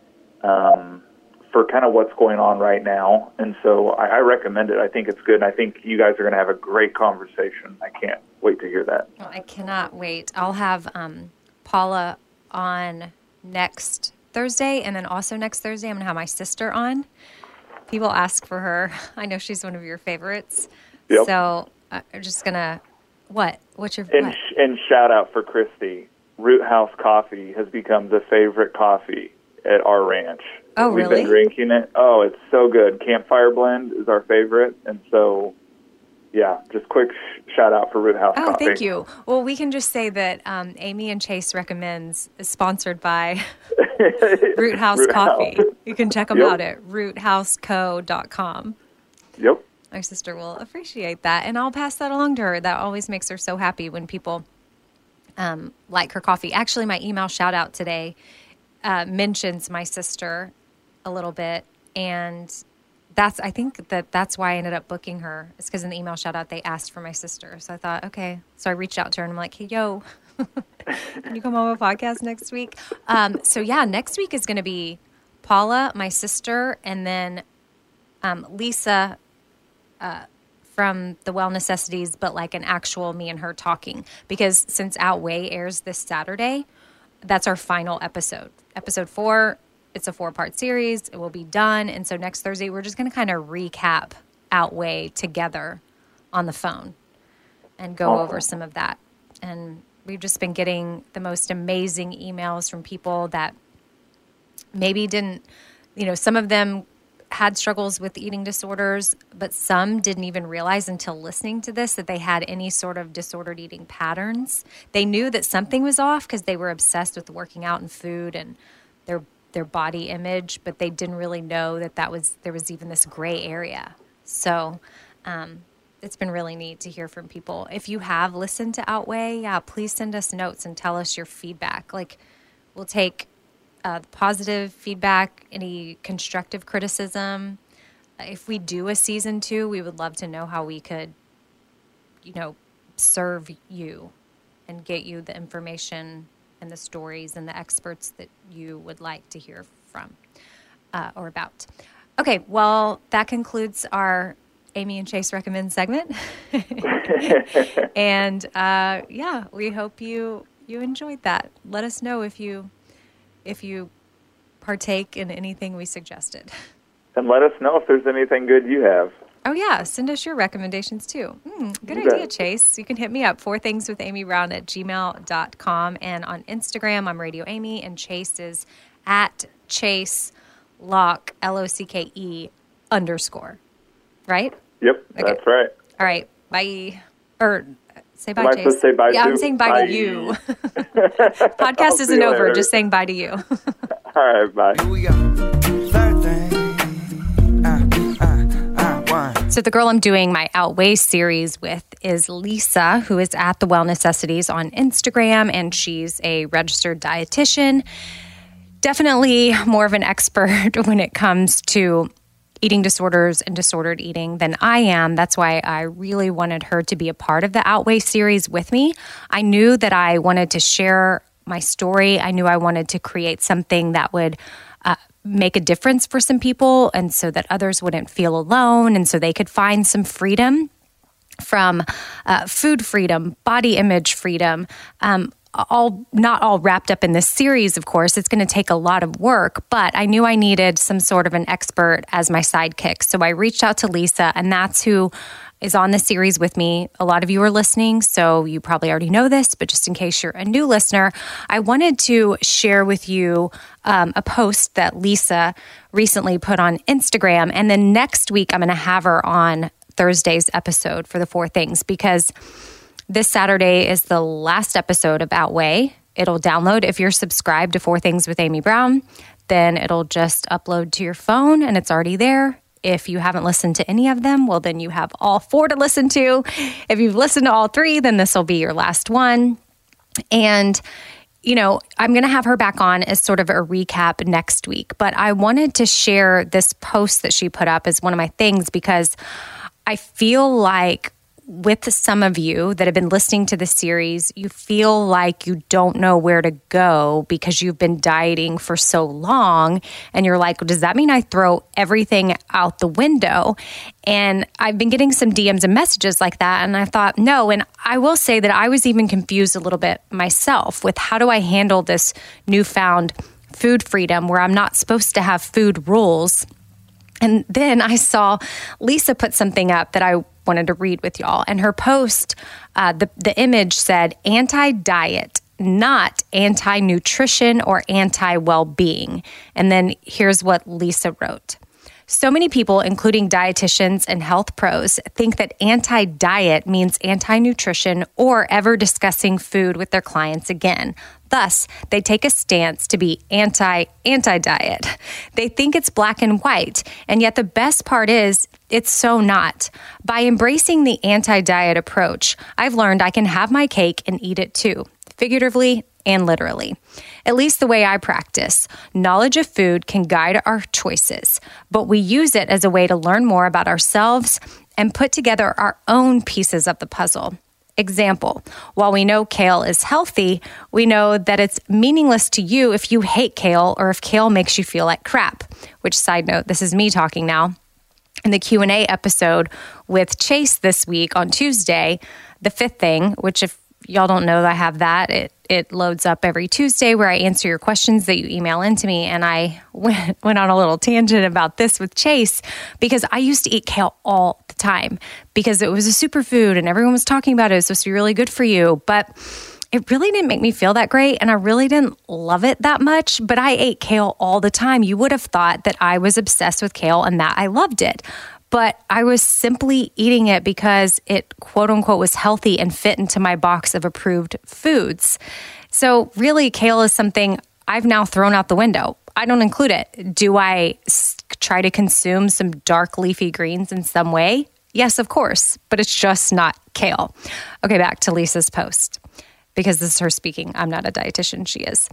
um, for kind of what's going on right now. And so I, I recommend it. I think it's good. And I think you guys are going to have a great conversation. I can't wait to hear that. Well, I cannot wait. I'll have um, Paula on next Thursday, and then also next Thursday, I'm going to have my sister on. People ask for her. I know she's one of your favorites. Yep. So uh, I'm just going to. What? What's your. And, what? sh- and shout out for Christy. Root House Coffee has become the favorite coffee at our ranch. Oh, We've really? been drinking it. Oh, it's so good. Campfire Blend is our favorite. And so, yeah, just quick sh- shout out for Root House Oh, Coffee. thank you. Well, we can just say that um, Amy and Chase recommends is sponsored by Root House Root Coffee. House. You can check them Yep. out at roothouseco.com. Yep. My sister will appreciate that, and I'll pass that along to her. That always makes her so happy when people um, like her coffee. Actually, my email shout out today uh, mentions my sister a little bit, and that's I think that that's why I ended up booking her. It's because in the email shout out they asked for my sister, so I thought okay. So I reached out to her and I'm like, hey yo, can you come on my podcast next week? Um, so yeah, next week is going to be Paula, my sister, and then um, Lisa uh, from the Well Necessities, but like an actual me and her talking. Because since Outweigh airs this Saturday, that's our final episode. Episode four, it's a four part series. It will be done. And so next Thursday, we're just going to kind of recap Outweigh together on the phone and go oh. over some of that. And we've just been getting the most amazing emails from people that maybe didn't, you know, some of them had struggles with eating disorders, but some didn't even realize until listening to this that they had any sort of disordered eating patterns. They knew that something was off because they were obsessed with working out and food and their their body image, but they didn't really know that that was there was even this gray area. So, um, it's been really neat to hear from people. If you have listened to Outweigh, yeah, please send us notes and tell us your feedback. Like, we'll take uh, positive feedback, any constructive criticism. If we do a season two, we would love to know how we could, you know, serve you and get you the information and the stories and the experts that you would like to hear from uh, or about. Okay, well, that concludes our Amy and Chase recommend segment. and uh, yeah, we hope you you enjoyed that. Let us know if you if you partake in anything we suggested. And let us know if there's anything good you have. Oh, yeah. Send us your recommendations too. Mm, good You idea. Chase. You can hit me up, four things with Amy Brown at gmail.com. And on Instagram, I'm Radio Amy, and Chase is at Chase Locke, L O C K E underscore. Right? Yep, Okay. that's right. All right. Bye. Or uh, say bye, Am I Chase. supposed to say bye yeah, I'm saying bye, Bye. to you. Podcast I'll isn't you over. later. Just saying bye to you. All right, bye. Here we go. Third thing. Uh, uh, uh. So, the girl I'm doing my Outweigh series with is Lisa, who is at the Well Necessities on Instagram, and she's a registered dietitian. Definitely more of an expert when it comes to eating disorders and disordered eating than I am. That's why I really wanted her to be a part of the Outweigh series with me. I knew that I wanted to share my story. I knew I wanted to create something that would uh, make a difference for some people and so that others wouldn't feel alone and so they could find some freedom from uh, food freedom, body image freedom, um, all not all wrapped up in this series. Of course, it's going to take a lot of work, but I knew I needed some sort of an expert as my sidekick. So I reached out to Lisa, and that's who is on the series with me. A lot of you are listening, so you probably already know this, but just in case you're a new listener, I wanted to share with you um, a post that Lisa recently put on Instagram. And then next week, I'm going to have her on Thursday's episode for the four things because this Saturday is the last episode of Outweigh. It'll download if you're subscribed to Four Things with Amy Brown, then it'll just upload to your phone and it's already there. If you haven't listened to any of them, well, then you have all four to listen to. If you've listened to all three, then this will be your last one. And you know, I'm going to have her back on as sort of a recap next week. But I wanted to share this post that she put up as one of my things because I feel like with some of you that have been listening to the series, you feel like you don't know where to go because you've been dieting for so long. And you're like, does that mean I throw everything out the window? And I've been getting some DMs and messages like that. And I thought, no. And I will say that I was even confused a little bit myself with how do I handle this newfound food freedom where I'm not supposed to have food rules. And then I saw Lisa put something up that I wanted to read with y'all. And her post, uh, the, the image said anti diet, not anti nutrition or anti well being. And then here's what Lisa wrote. So many people, including dietitians and health pros, think that anti diet means anti nutrition or ever discussing food with their clients again. Thus, they take a stance to be anti anti diet. They think it's black and white, and yet the best part is it's so not. By embracing the anti diet approach, I've learned I can have my cake and eat it too, figuratively and literally. At least the way I practice. Knowledge of food can guide our choices, but we use it as a way to learn more about ourselves and put together our own pieces of the puzzle. Example While we know kale is healthy, we know that it's meaningless to you if you hate kale or if kale makes you feel like crap. Which side note, this is me talking now. In the Q&A episode with Chase this week on Tuesday, the fifth thing, which if y'all don't know I have that, it it loads up every Tuesday where I answer your questions that you email into me. And I went, went on a little tangent about this with Chase because I used to eat kale all time because it was a superfood and everyone was talking about it. It was supposed to be really good for you. But it really didn't make me feel that great and I really didn't love it that much, but I ate kale all the time. You would have thought that I was obsessed with kale and that I loved it. But I was simply eating it because it quote unquote was healthy and fit into my box of approved foods. So, really, kale is something I've now thrown out the window. I don't include it. Do I try to consume some dark leafy greens in some way? Yes, of course, but it's just not kale. Okay, back to Lisa's post because this is her speaking. I'm not a dietitian, she is.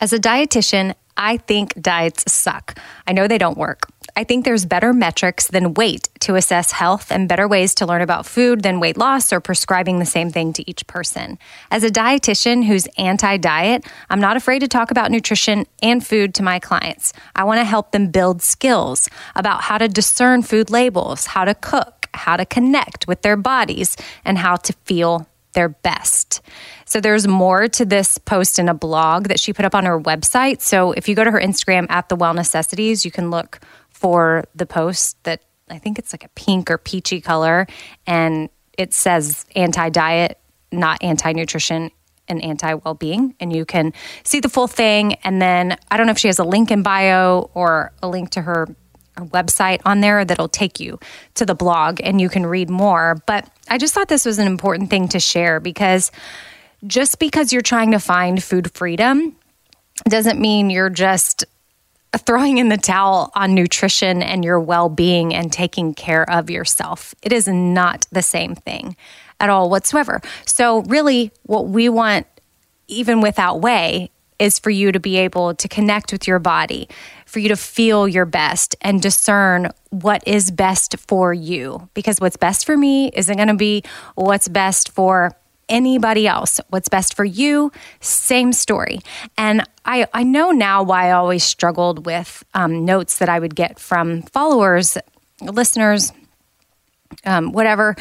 As a dietitian, I think diets suck. I know they don't work. I think there's better metrics than weight to assess health and better ways to learn about food than weight loss or prescribing the same thing to each person. As a dietitian who's anti diet, I'm not afraid to talk about nutrition and food to my clients. I want to help them build skills about how to discern food labels, how to cook, how to connect with their bodies, and how to feel their best. So there's more to this post in a blog that she put up on her website. So if you go to her Instagram at the Well Necessities, you can look for the post that I think it's like a pink or peachy color and it says anti diet, not anti nutrition and anti well being. And you can see the full thing. And then I don't know if she has a link in bio or a link to her, her website on there that'll take you to the blog and you can read more. But I just thought this was an important thing to share because just because you're trying to find food freedom doesn't mean you're just throwing in the towel on nutrition and your well being and taking care of yourself. It is not the same thing at all whatsoever. So, really, what we want, even with Outweigh, is for you to be able to connect with your body, for you to feel your best and discern what is best for you. Because what's best for me isn't going to be what's best for anybody else. What's best for you, same story. And I, I know now why I always struggled with um, notes that I would get from followers, listeners, um, whatever,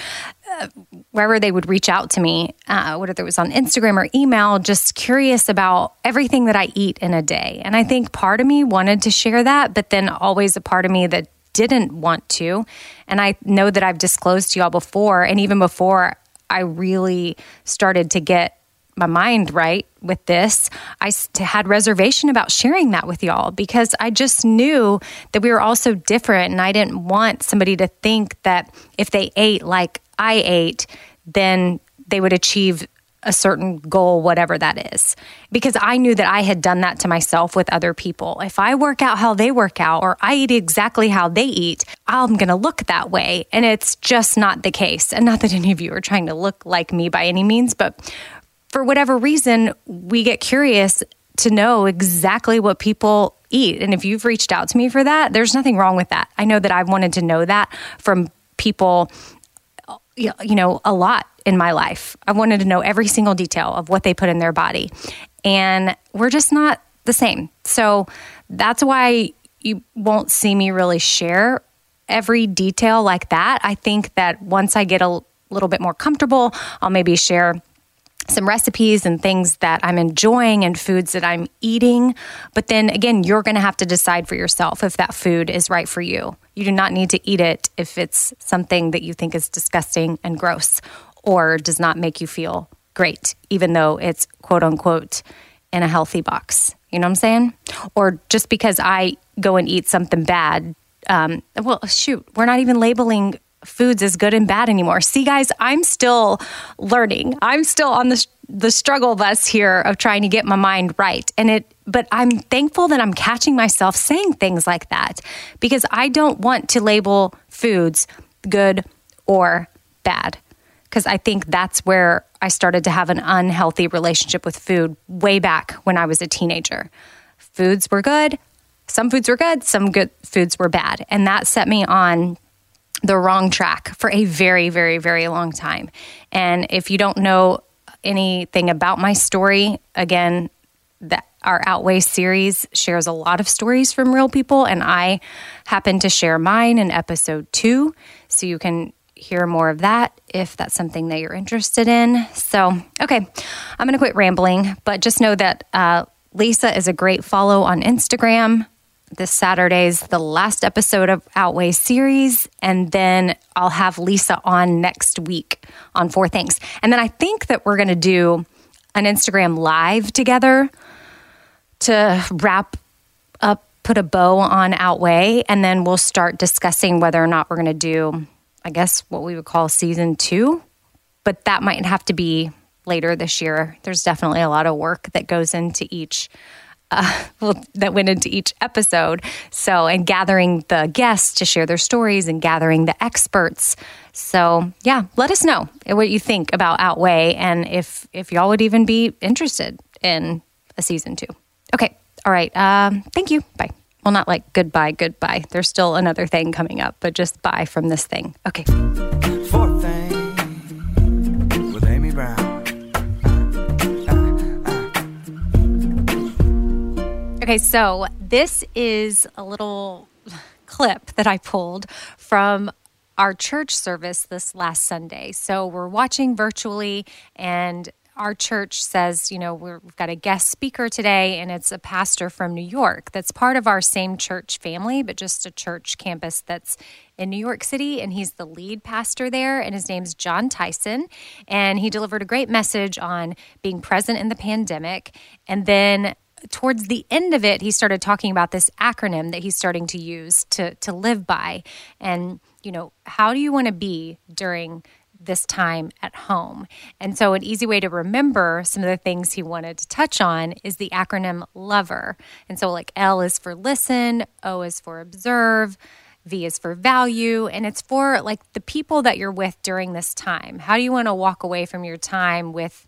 uh, wherever they would reach out to me, uh, whether it was on Instagram or email, just curious about everything that I eat in a day. And I think part of me wanted to share that, but then always a part of me that didn't want to. And I know that I've disclosed to y'all before, and even before I really started to get my mind right with this, I had reservation about sharing that with y'all because I just knew that we were all so different. And I didn't want somebody to think that if they ate like I ate, then they would achieve a certain goal, whatever that is. Because I knew that I had done that to myself with other people. If I work out how they work out or I eat exactly how they eat, I'm going to look that way. And it's just not the case. And not that any of you are trying to look like me by any means, but for whatever reason, we get curious to know exactly what people eat. And if you've reached out to me for that, there's nothing wrong with that. I know that I've wanted to know that from people, you know, a lot in my life. I wanted to know every single detail of what they put in their body. And we're just not the same. So that's why you won't see me really share every detail like that. I think that once I get a little bit more comfortable, I'll maybe share some recipes and things that I'm enjoying and foods that I'm eating. But then again, you're going to have to decide for yourself if that food is right for you. You do not need to eat it if it's something that you think is disgusting and gross or does not make you feel great, even though it's quote unquote in a healthy box. You know what I'm saying? Or just because I go and eat something bad. Um, well, shoot, we're not even labeling foods as good and bad anymore. See, guys, I'm still learning. I'm still on the the struggle bus here of trying to get my mind right. And it, but I'm thankful that I'm catching myself saying things like that because I don't want to label foods good or bad. Because I think that's where I started to have an unhealthy relationship with food way back when I was a teenager. Foods were good, some foods were good, some good foods were bad. And that set me on the wrong track for a very, very, very long time. And if you don't know anything about my story, again, that our Outweigh series shares a lot of stories from real people, and I happen to share mine in episode two. So you can hear more of that if that's something that you're interested in. So, okay, I'm going to quit rambling, but just know that uh, Lisa is a great follow on Instagram this Saturday's the last episode of Outweigh series, and then I'll have Lisa on next week on Four Things. And then I think that we're going to do an Instagram live together to wrap up, put a bow on Outweigh, and then we'll start discussing whether or not we're going to do, I guess, what we would call season two. But that might have to be later this year. There's definitely a lot of work that goes into each uh, well, that went into each episode. So, and gathering the guests to share their stories and gathering the experts. So, yeah, let us know what you think about Outweigh and if if y'all would even be interested in a season two. Okay, all right. Um, thank you. Bye. Well, not like goodbye, goodbye. There's still another thing coming up, but just bye from this thing. Okay. Okay, so this is a little clip that I pulled from our church service this last Sunday. So we're watching virtually, and our church says, you know, we've got a guest speaker today, and it's a pastor from New York that's part of our same church family, but just a church campus that's in New York City, and he's the lead pastor there, and his name's Jon Tyson. And he delivered a great message on being present in the pandemic. And then towards the end of it, he started talking about this acronym that he's starting to use to, to live by. And, you know, how do you want to be during this time at home. And so, an easy way to remember some of the things he wanted to touch on is the acronym LOVER. And so, like L is for listen, O is for observe, V is for value, and it's for like the people that you're with during this time. How do you want to walk away from your time with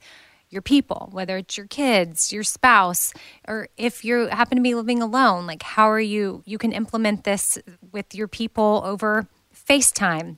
your people, whether it's your kids, your spouse, or if you happen to be living alone? Like, how are you? You can implement this with your people over FaceTime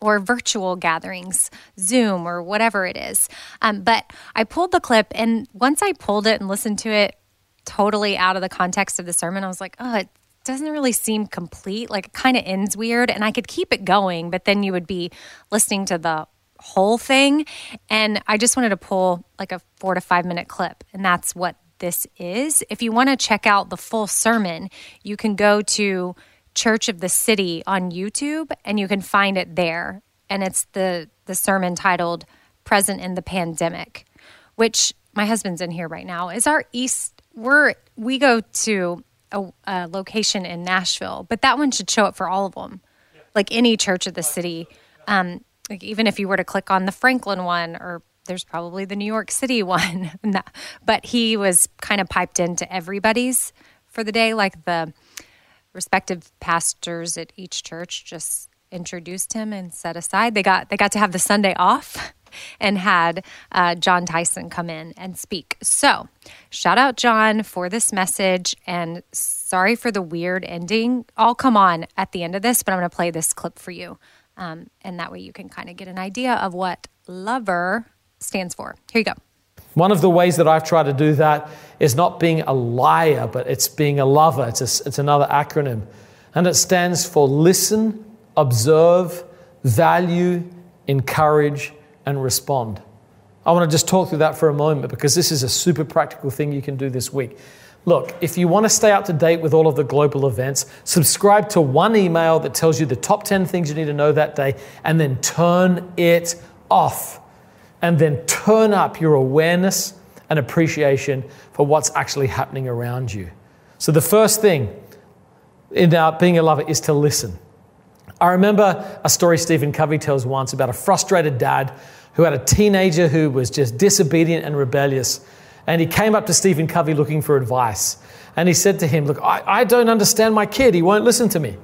or virtual gatherings, Zoom or whatever it is. Um, but I pulled the clip, and once I pulled it and listened to it totally out of the context of the sermon, I was like, oh, it doesn't really seem complete. Like it kind of ends weird, and I could keep it going, but then you would be listening to the whole thing. And I just wanted to pull like a four to five minute clip, and that's what this is. If you want to check out the full sermon, you can go to Church of the City on YouTube, and you can find it there. And it's the the sermon titled "Present in the Pandemic," which my husband's in here right now. Is our East? We're we go to a, a location in Nashville, but that one should show up for all of them, like any church of the city. Um, like even if you were to click on the Franklin one, or there's probably the New York City one. but he was kind of piped into everybody's for the day, like the respective pastors at each church just introduced him and set aside. They got they got to have the Sunday off and had uh, Jon Tyson come in and speak. So, shout out Jon for this message and sorry for the weird ending. I'll come on at the end of this, but I'm going to play this clip for you. Um, and that way you can kind of get an idea of what lover stands for. Here you go. One of the ways that I've tried to do that is not being a liar, but it's being a lover. It's, a, it's another acronym. And it stands for listen, observe, value, encourage, and respond. I want to just talk through that for a moment because this is a super practical thing you can do this week. Look, if you want to stay up to date with all of the global events, subscribe to one email that tells you the top 10 things you need to know that day and then turn it off and then turn up your awareness and appreciation for what's actually happening around you. So, the first thing in being a lover is to listen. I remember a story Stephen Covey tells once about a frustrated dad who had a teenager who was just disobedient and rebellious. And he came up to Stephen Covey looking for advice. And he said to him, Look, I, I don't understand my kid. He won't listen to me.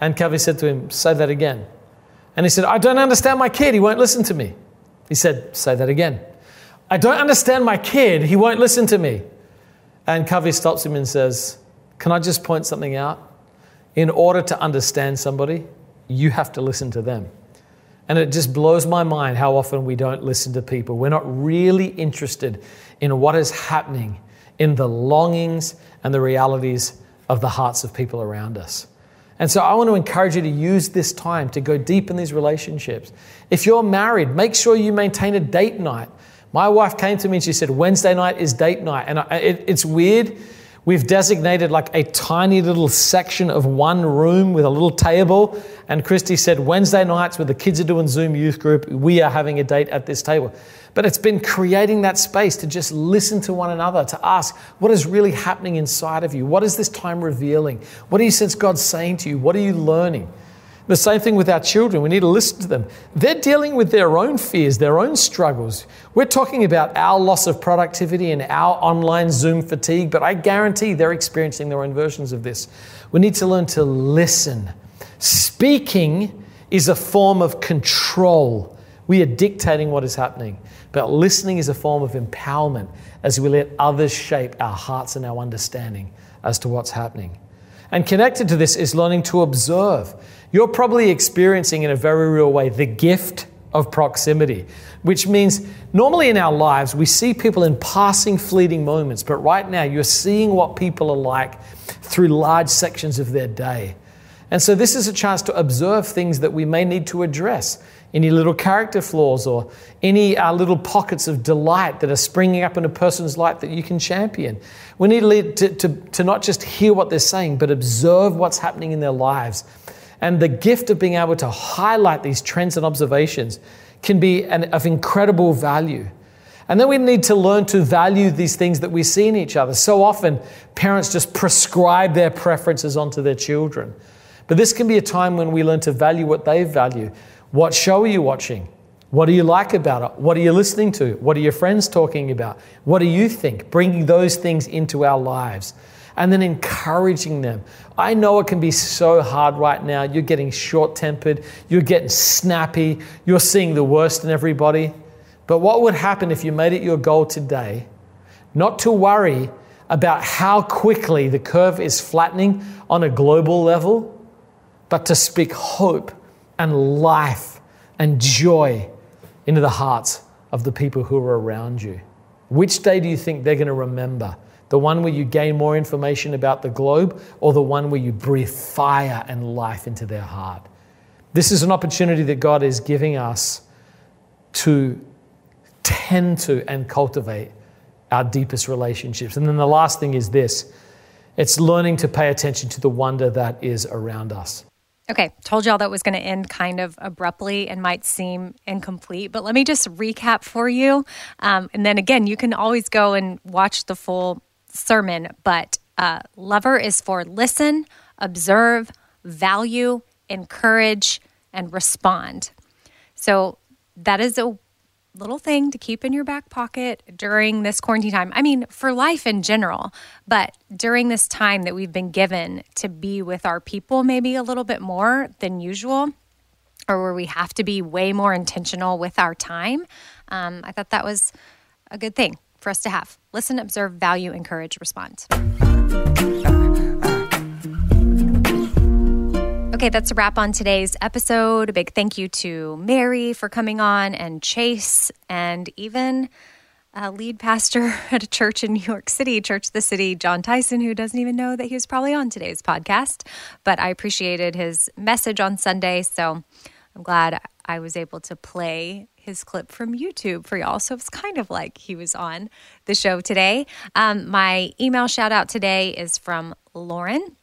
And Covey said to him, Say that again. And he said, I don't understand my kid. He won't listen to me. He said, Say that again. I don't understand my kid. He won't listen to me. And Covey stops him and says, Can I just point something out? In order to understand somebody, you have to listen to them. And it just blows my mind how often we don't listen to people. We're not really interested in what is happening in the longings and the realities of the hearts of people around us. And so I want to encourage you to use this time to go deep in these relationships. If you're married, make sure you maintain a date night. My wife came to me and she said, Wednesday night is date night. And it, it's weird. We've designated like a tiny little section of one room with a little table. And Christy said, Wednesday nights when the kids are doing Zoom youth group, we are having a date at this table. But it's been creating that space to just listen to one another, to ask what is really happening inside of you? What is this time revealing? What do you sense God's saying to you? What are you learning? The same thing with our children. We need to listen to them. They're dealing with their own fears, their own struggles. We're talking about our loss of productivity and our online Zoom fatigue, but I guarantee they're experiencing their own versions of this. We need to learn to listen. Speaking is a form of control. We are dictating what is happening. But listening is a form of empowerment as we let others shape our hearts and our understanding as to what's happening. And connected to this is learning to observe. You're probably experiencing in a very real way the gift of proximity, which means normally in our lives we see people in passing, fleeting moments, but right now you're seeing what people are like through large sections of their day. And so this is a chance to observe things that we may need to address any little character flaws or any uh, little pockets of delight that are springing up in a person's life that you can champion. We need to, to, to not just hear what they're saying, but observe what's happening in their lives. And the gift of being able to highlight these trends and observations can be an, of incredible value. And then we need to learn to value these things that we see in each other. So often, parents just prescribe their preferences onto their children. But this can be a time when we learn to value what they value. What show are you watching? What do you like about it? What are you listening to? What are your friends talking about? What do you think? Bringing those things into our lives and then encouraging them. I know it can be so hard right now. You're getting short tempered, you're getting snappy, you're seeing the worst in everybody. But what would happen if you made it your goal today not to worry about how quickly the curve is flattening on a global level, but to speak hope and life and joy into the hearts of the people who are around you. Which day do you think they're going to remember? The one where you gain more information about the globe or the one where you breathe fire and life into their heart? This is an opportunity that God is giving us to tend to and cultivate our deepest relationships. And then the last thing is this it's learning to pay attention to the wonder that is around us. Okay, told y'all that was going to end kind of abruptly and might seem incomplete, but let me just recap for you. Um, and then again, you can always go and watch the full sermon. But uh, lover is for listen, observe, value, encourage, and respond. So that is a little thing to keep in your back pocket during this quarantine time. I mean, for life in general, but during this time that we've been given to be with our people, maybe a little bit more than usual, or where we have to be way more intentional with our time, um, I thought that was a good thing for us to have. Listen, observe, value, encourage, respond. Okay, that's a wrap on today's episode. A big thank you to Meri for coming on and Chase and even a lead pastor at a church in New York City, Church the City, Jon Tyson, who doesn't even know that he was probably on today's podcast. But I appreciated his message on Sunday. So I'm glad I was able to play his clip from YouTube for y'all. So it's kind of like he was on the show today. Um, my email shout out today is from Lauren.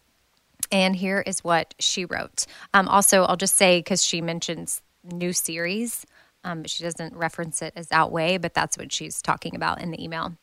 And here is what she wrote. Um, also, I'll just say because she mentions new series, um, she doesn't reference it as Outweigh, but that's what she's talking about in the email.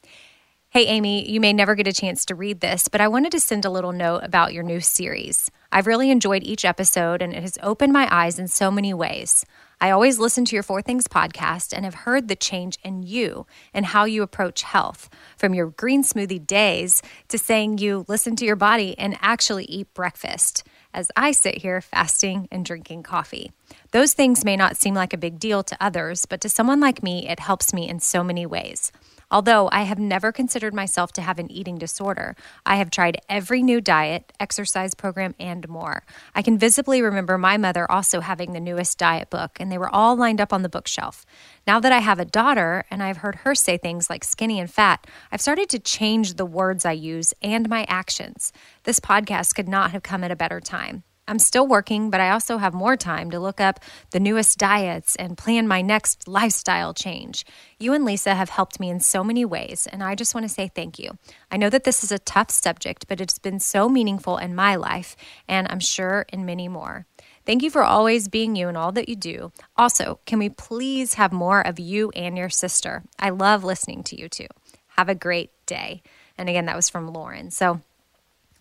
Hey, Amy, you may never get a chance to read this, but I wanted to send a little note about your new series. I've really enjoyed each episode, and it has opened my eyes in so many ways. I always listen to your Four Things podcast and have heard the change in you and how you approach health, from your green smoothie days to saying you listen to your body and actually eat breakfast, as I sit here fasting and drinking coffee. Those things may not seem like a big deal to others, but to someone like me, it helps me in so many ways. Although I have never considered myself to have an eating disorder, I have tried every new diet, exercise program, and more. I can visibly remember my mother also having the newest diet book, and they were all lined up on the bookshelf. Now that I have a daughter and I've heard her say things like skinny and fat, I've started to change the words I use and my actions. This podcast could not have come at a better time. I'm still working, but I also have more time to look up the newest diets and plan my next lifestyle change. You and Lisa have helped me in so many ways, and I just want to say thank you. I know that this is a tough subject, but it's been so meaningful in my life, and I'm sure in many more. Thank you for always being you and all that you do. Also, can we please have more of you and your sister? I love listening to you too. Have a great day. And again, that was from Lauren. So,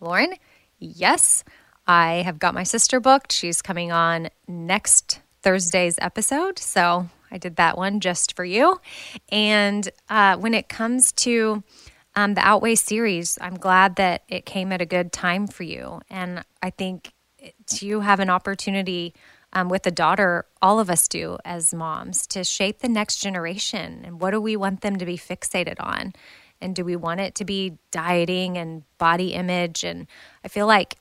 Lauren, yes. I have got my sister booked. She's coming on next Thursday's episode. So I did that one just for you. And uh, when it comes to um, the Outweigh series, I'm glad that it came at a good time for you. And I think you have an opportunity um, with a daughter, all of us do as moms, to shape the next generation. And what do we want them to be fixated on? And do we want it to be dieting and body image? And I feel like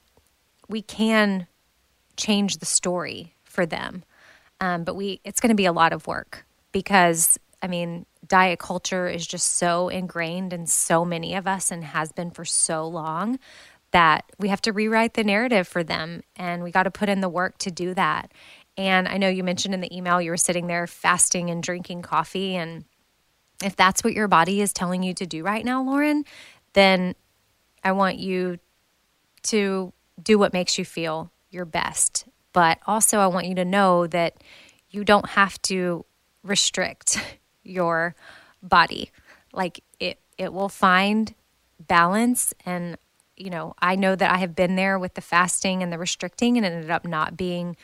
we can change the story for them. Um, but we it's going to be a lot of work because I mean diet culture is just so ingrained in so many of us and has been for so long that we have to rewrite the narrative for them and we got to put in the work to do that. And I know you mentioned in the email you were sitting there fasting and drinking coffee. And if that's what your body is telling you to do right now, Lauren, then I want you to do what makes you feel your best. But also, I want you to know that you don't have to restrict your body. Like it, it will find balance. And, you know, I know that I have been there with the fasting and the restricting and it ended up not being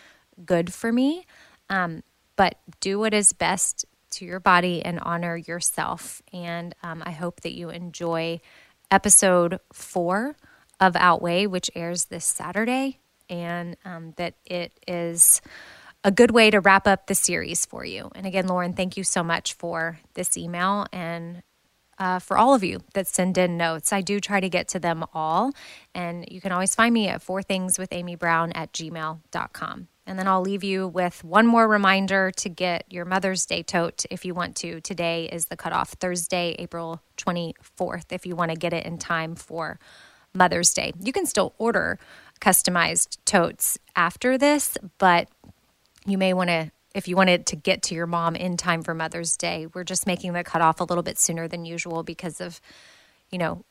good for me. Um, but do what is best to your body and honor yourself. And um, I hope that you enjoy episode four of Outweigh, which airs this Saturday, and um, that it is a good way to wrap up the series for you. And again, Lauren, thank you so much for this email and uh, for all of you that send in notes. I do try to get to them all. And you can always find me at four things with Amy Brown at gmail.com. And then I'll leave you with one more reminder to get your Mother's Day tote if you want to. Today is the cutoff, Thursday, April 24th, if you want to get it in time for Mother's Day. You can still order customized totes after this, but you may want to, if you wanted to get to your mom in time for Mother's Day, we're just making the cutoff a little bit sooner than usual because of, you know,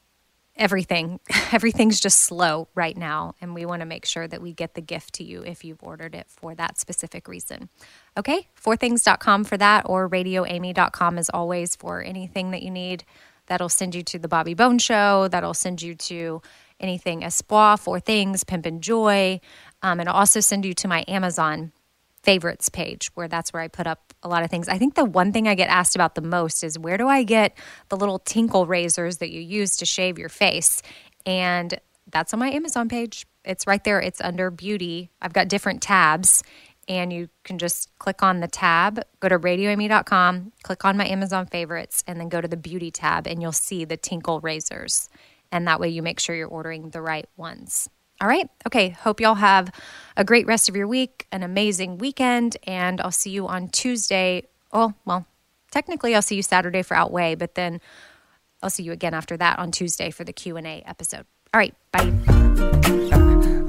everything. Everything's just slow right now and we want to make sure that we get the gift to you if you've ordered it for that specific reason. Okay? Fourthings.com for that or radioamy.com as always for anything that you need that'll send you to the Bobby Bones Show that'll send you to anything espoir four things Pimpin' Joy um, and i'll also send you to my amazon favorites page where that's where I put up a lot of things. I think the one thing I get asked about the most is where do I get the little tinkle razors that you use to shave your face? And that's on my Amazon page. It's right there. It's under beauty. I've got different tabs and you can just click on the tab, go to radioamy.com, click on my Amazon favorites, and then go to the beauty tab, and you'll see the tinkle razors. And that way you make sure you're ordering the right ones. All right. Okay. Hope y'all have a great rest of your week, an amazing weekend, and I'll see you on Tuesday. Oh, well, technically I'll see you Saturday for Outweigh, but then I'll see you again after that on Tuesday for the Q&A episode. All right. Bye.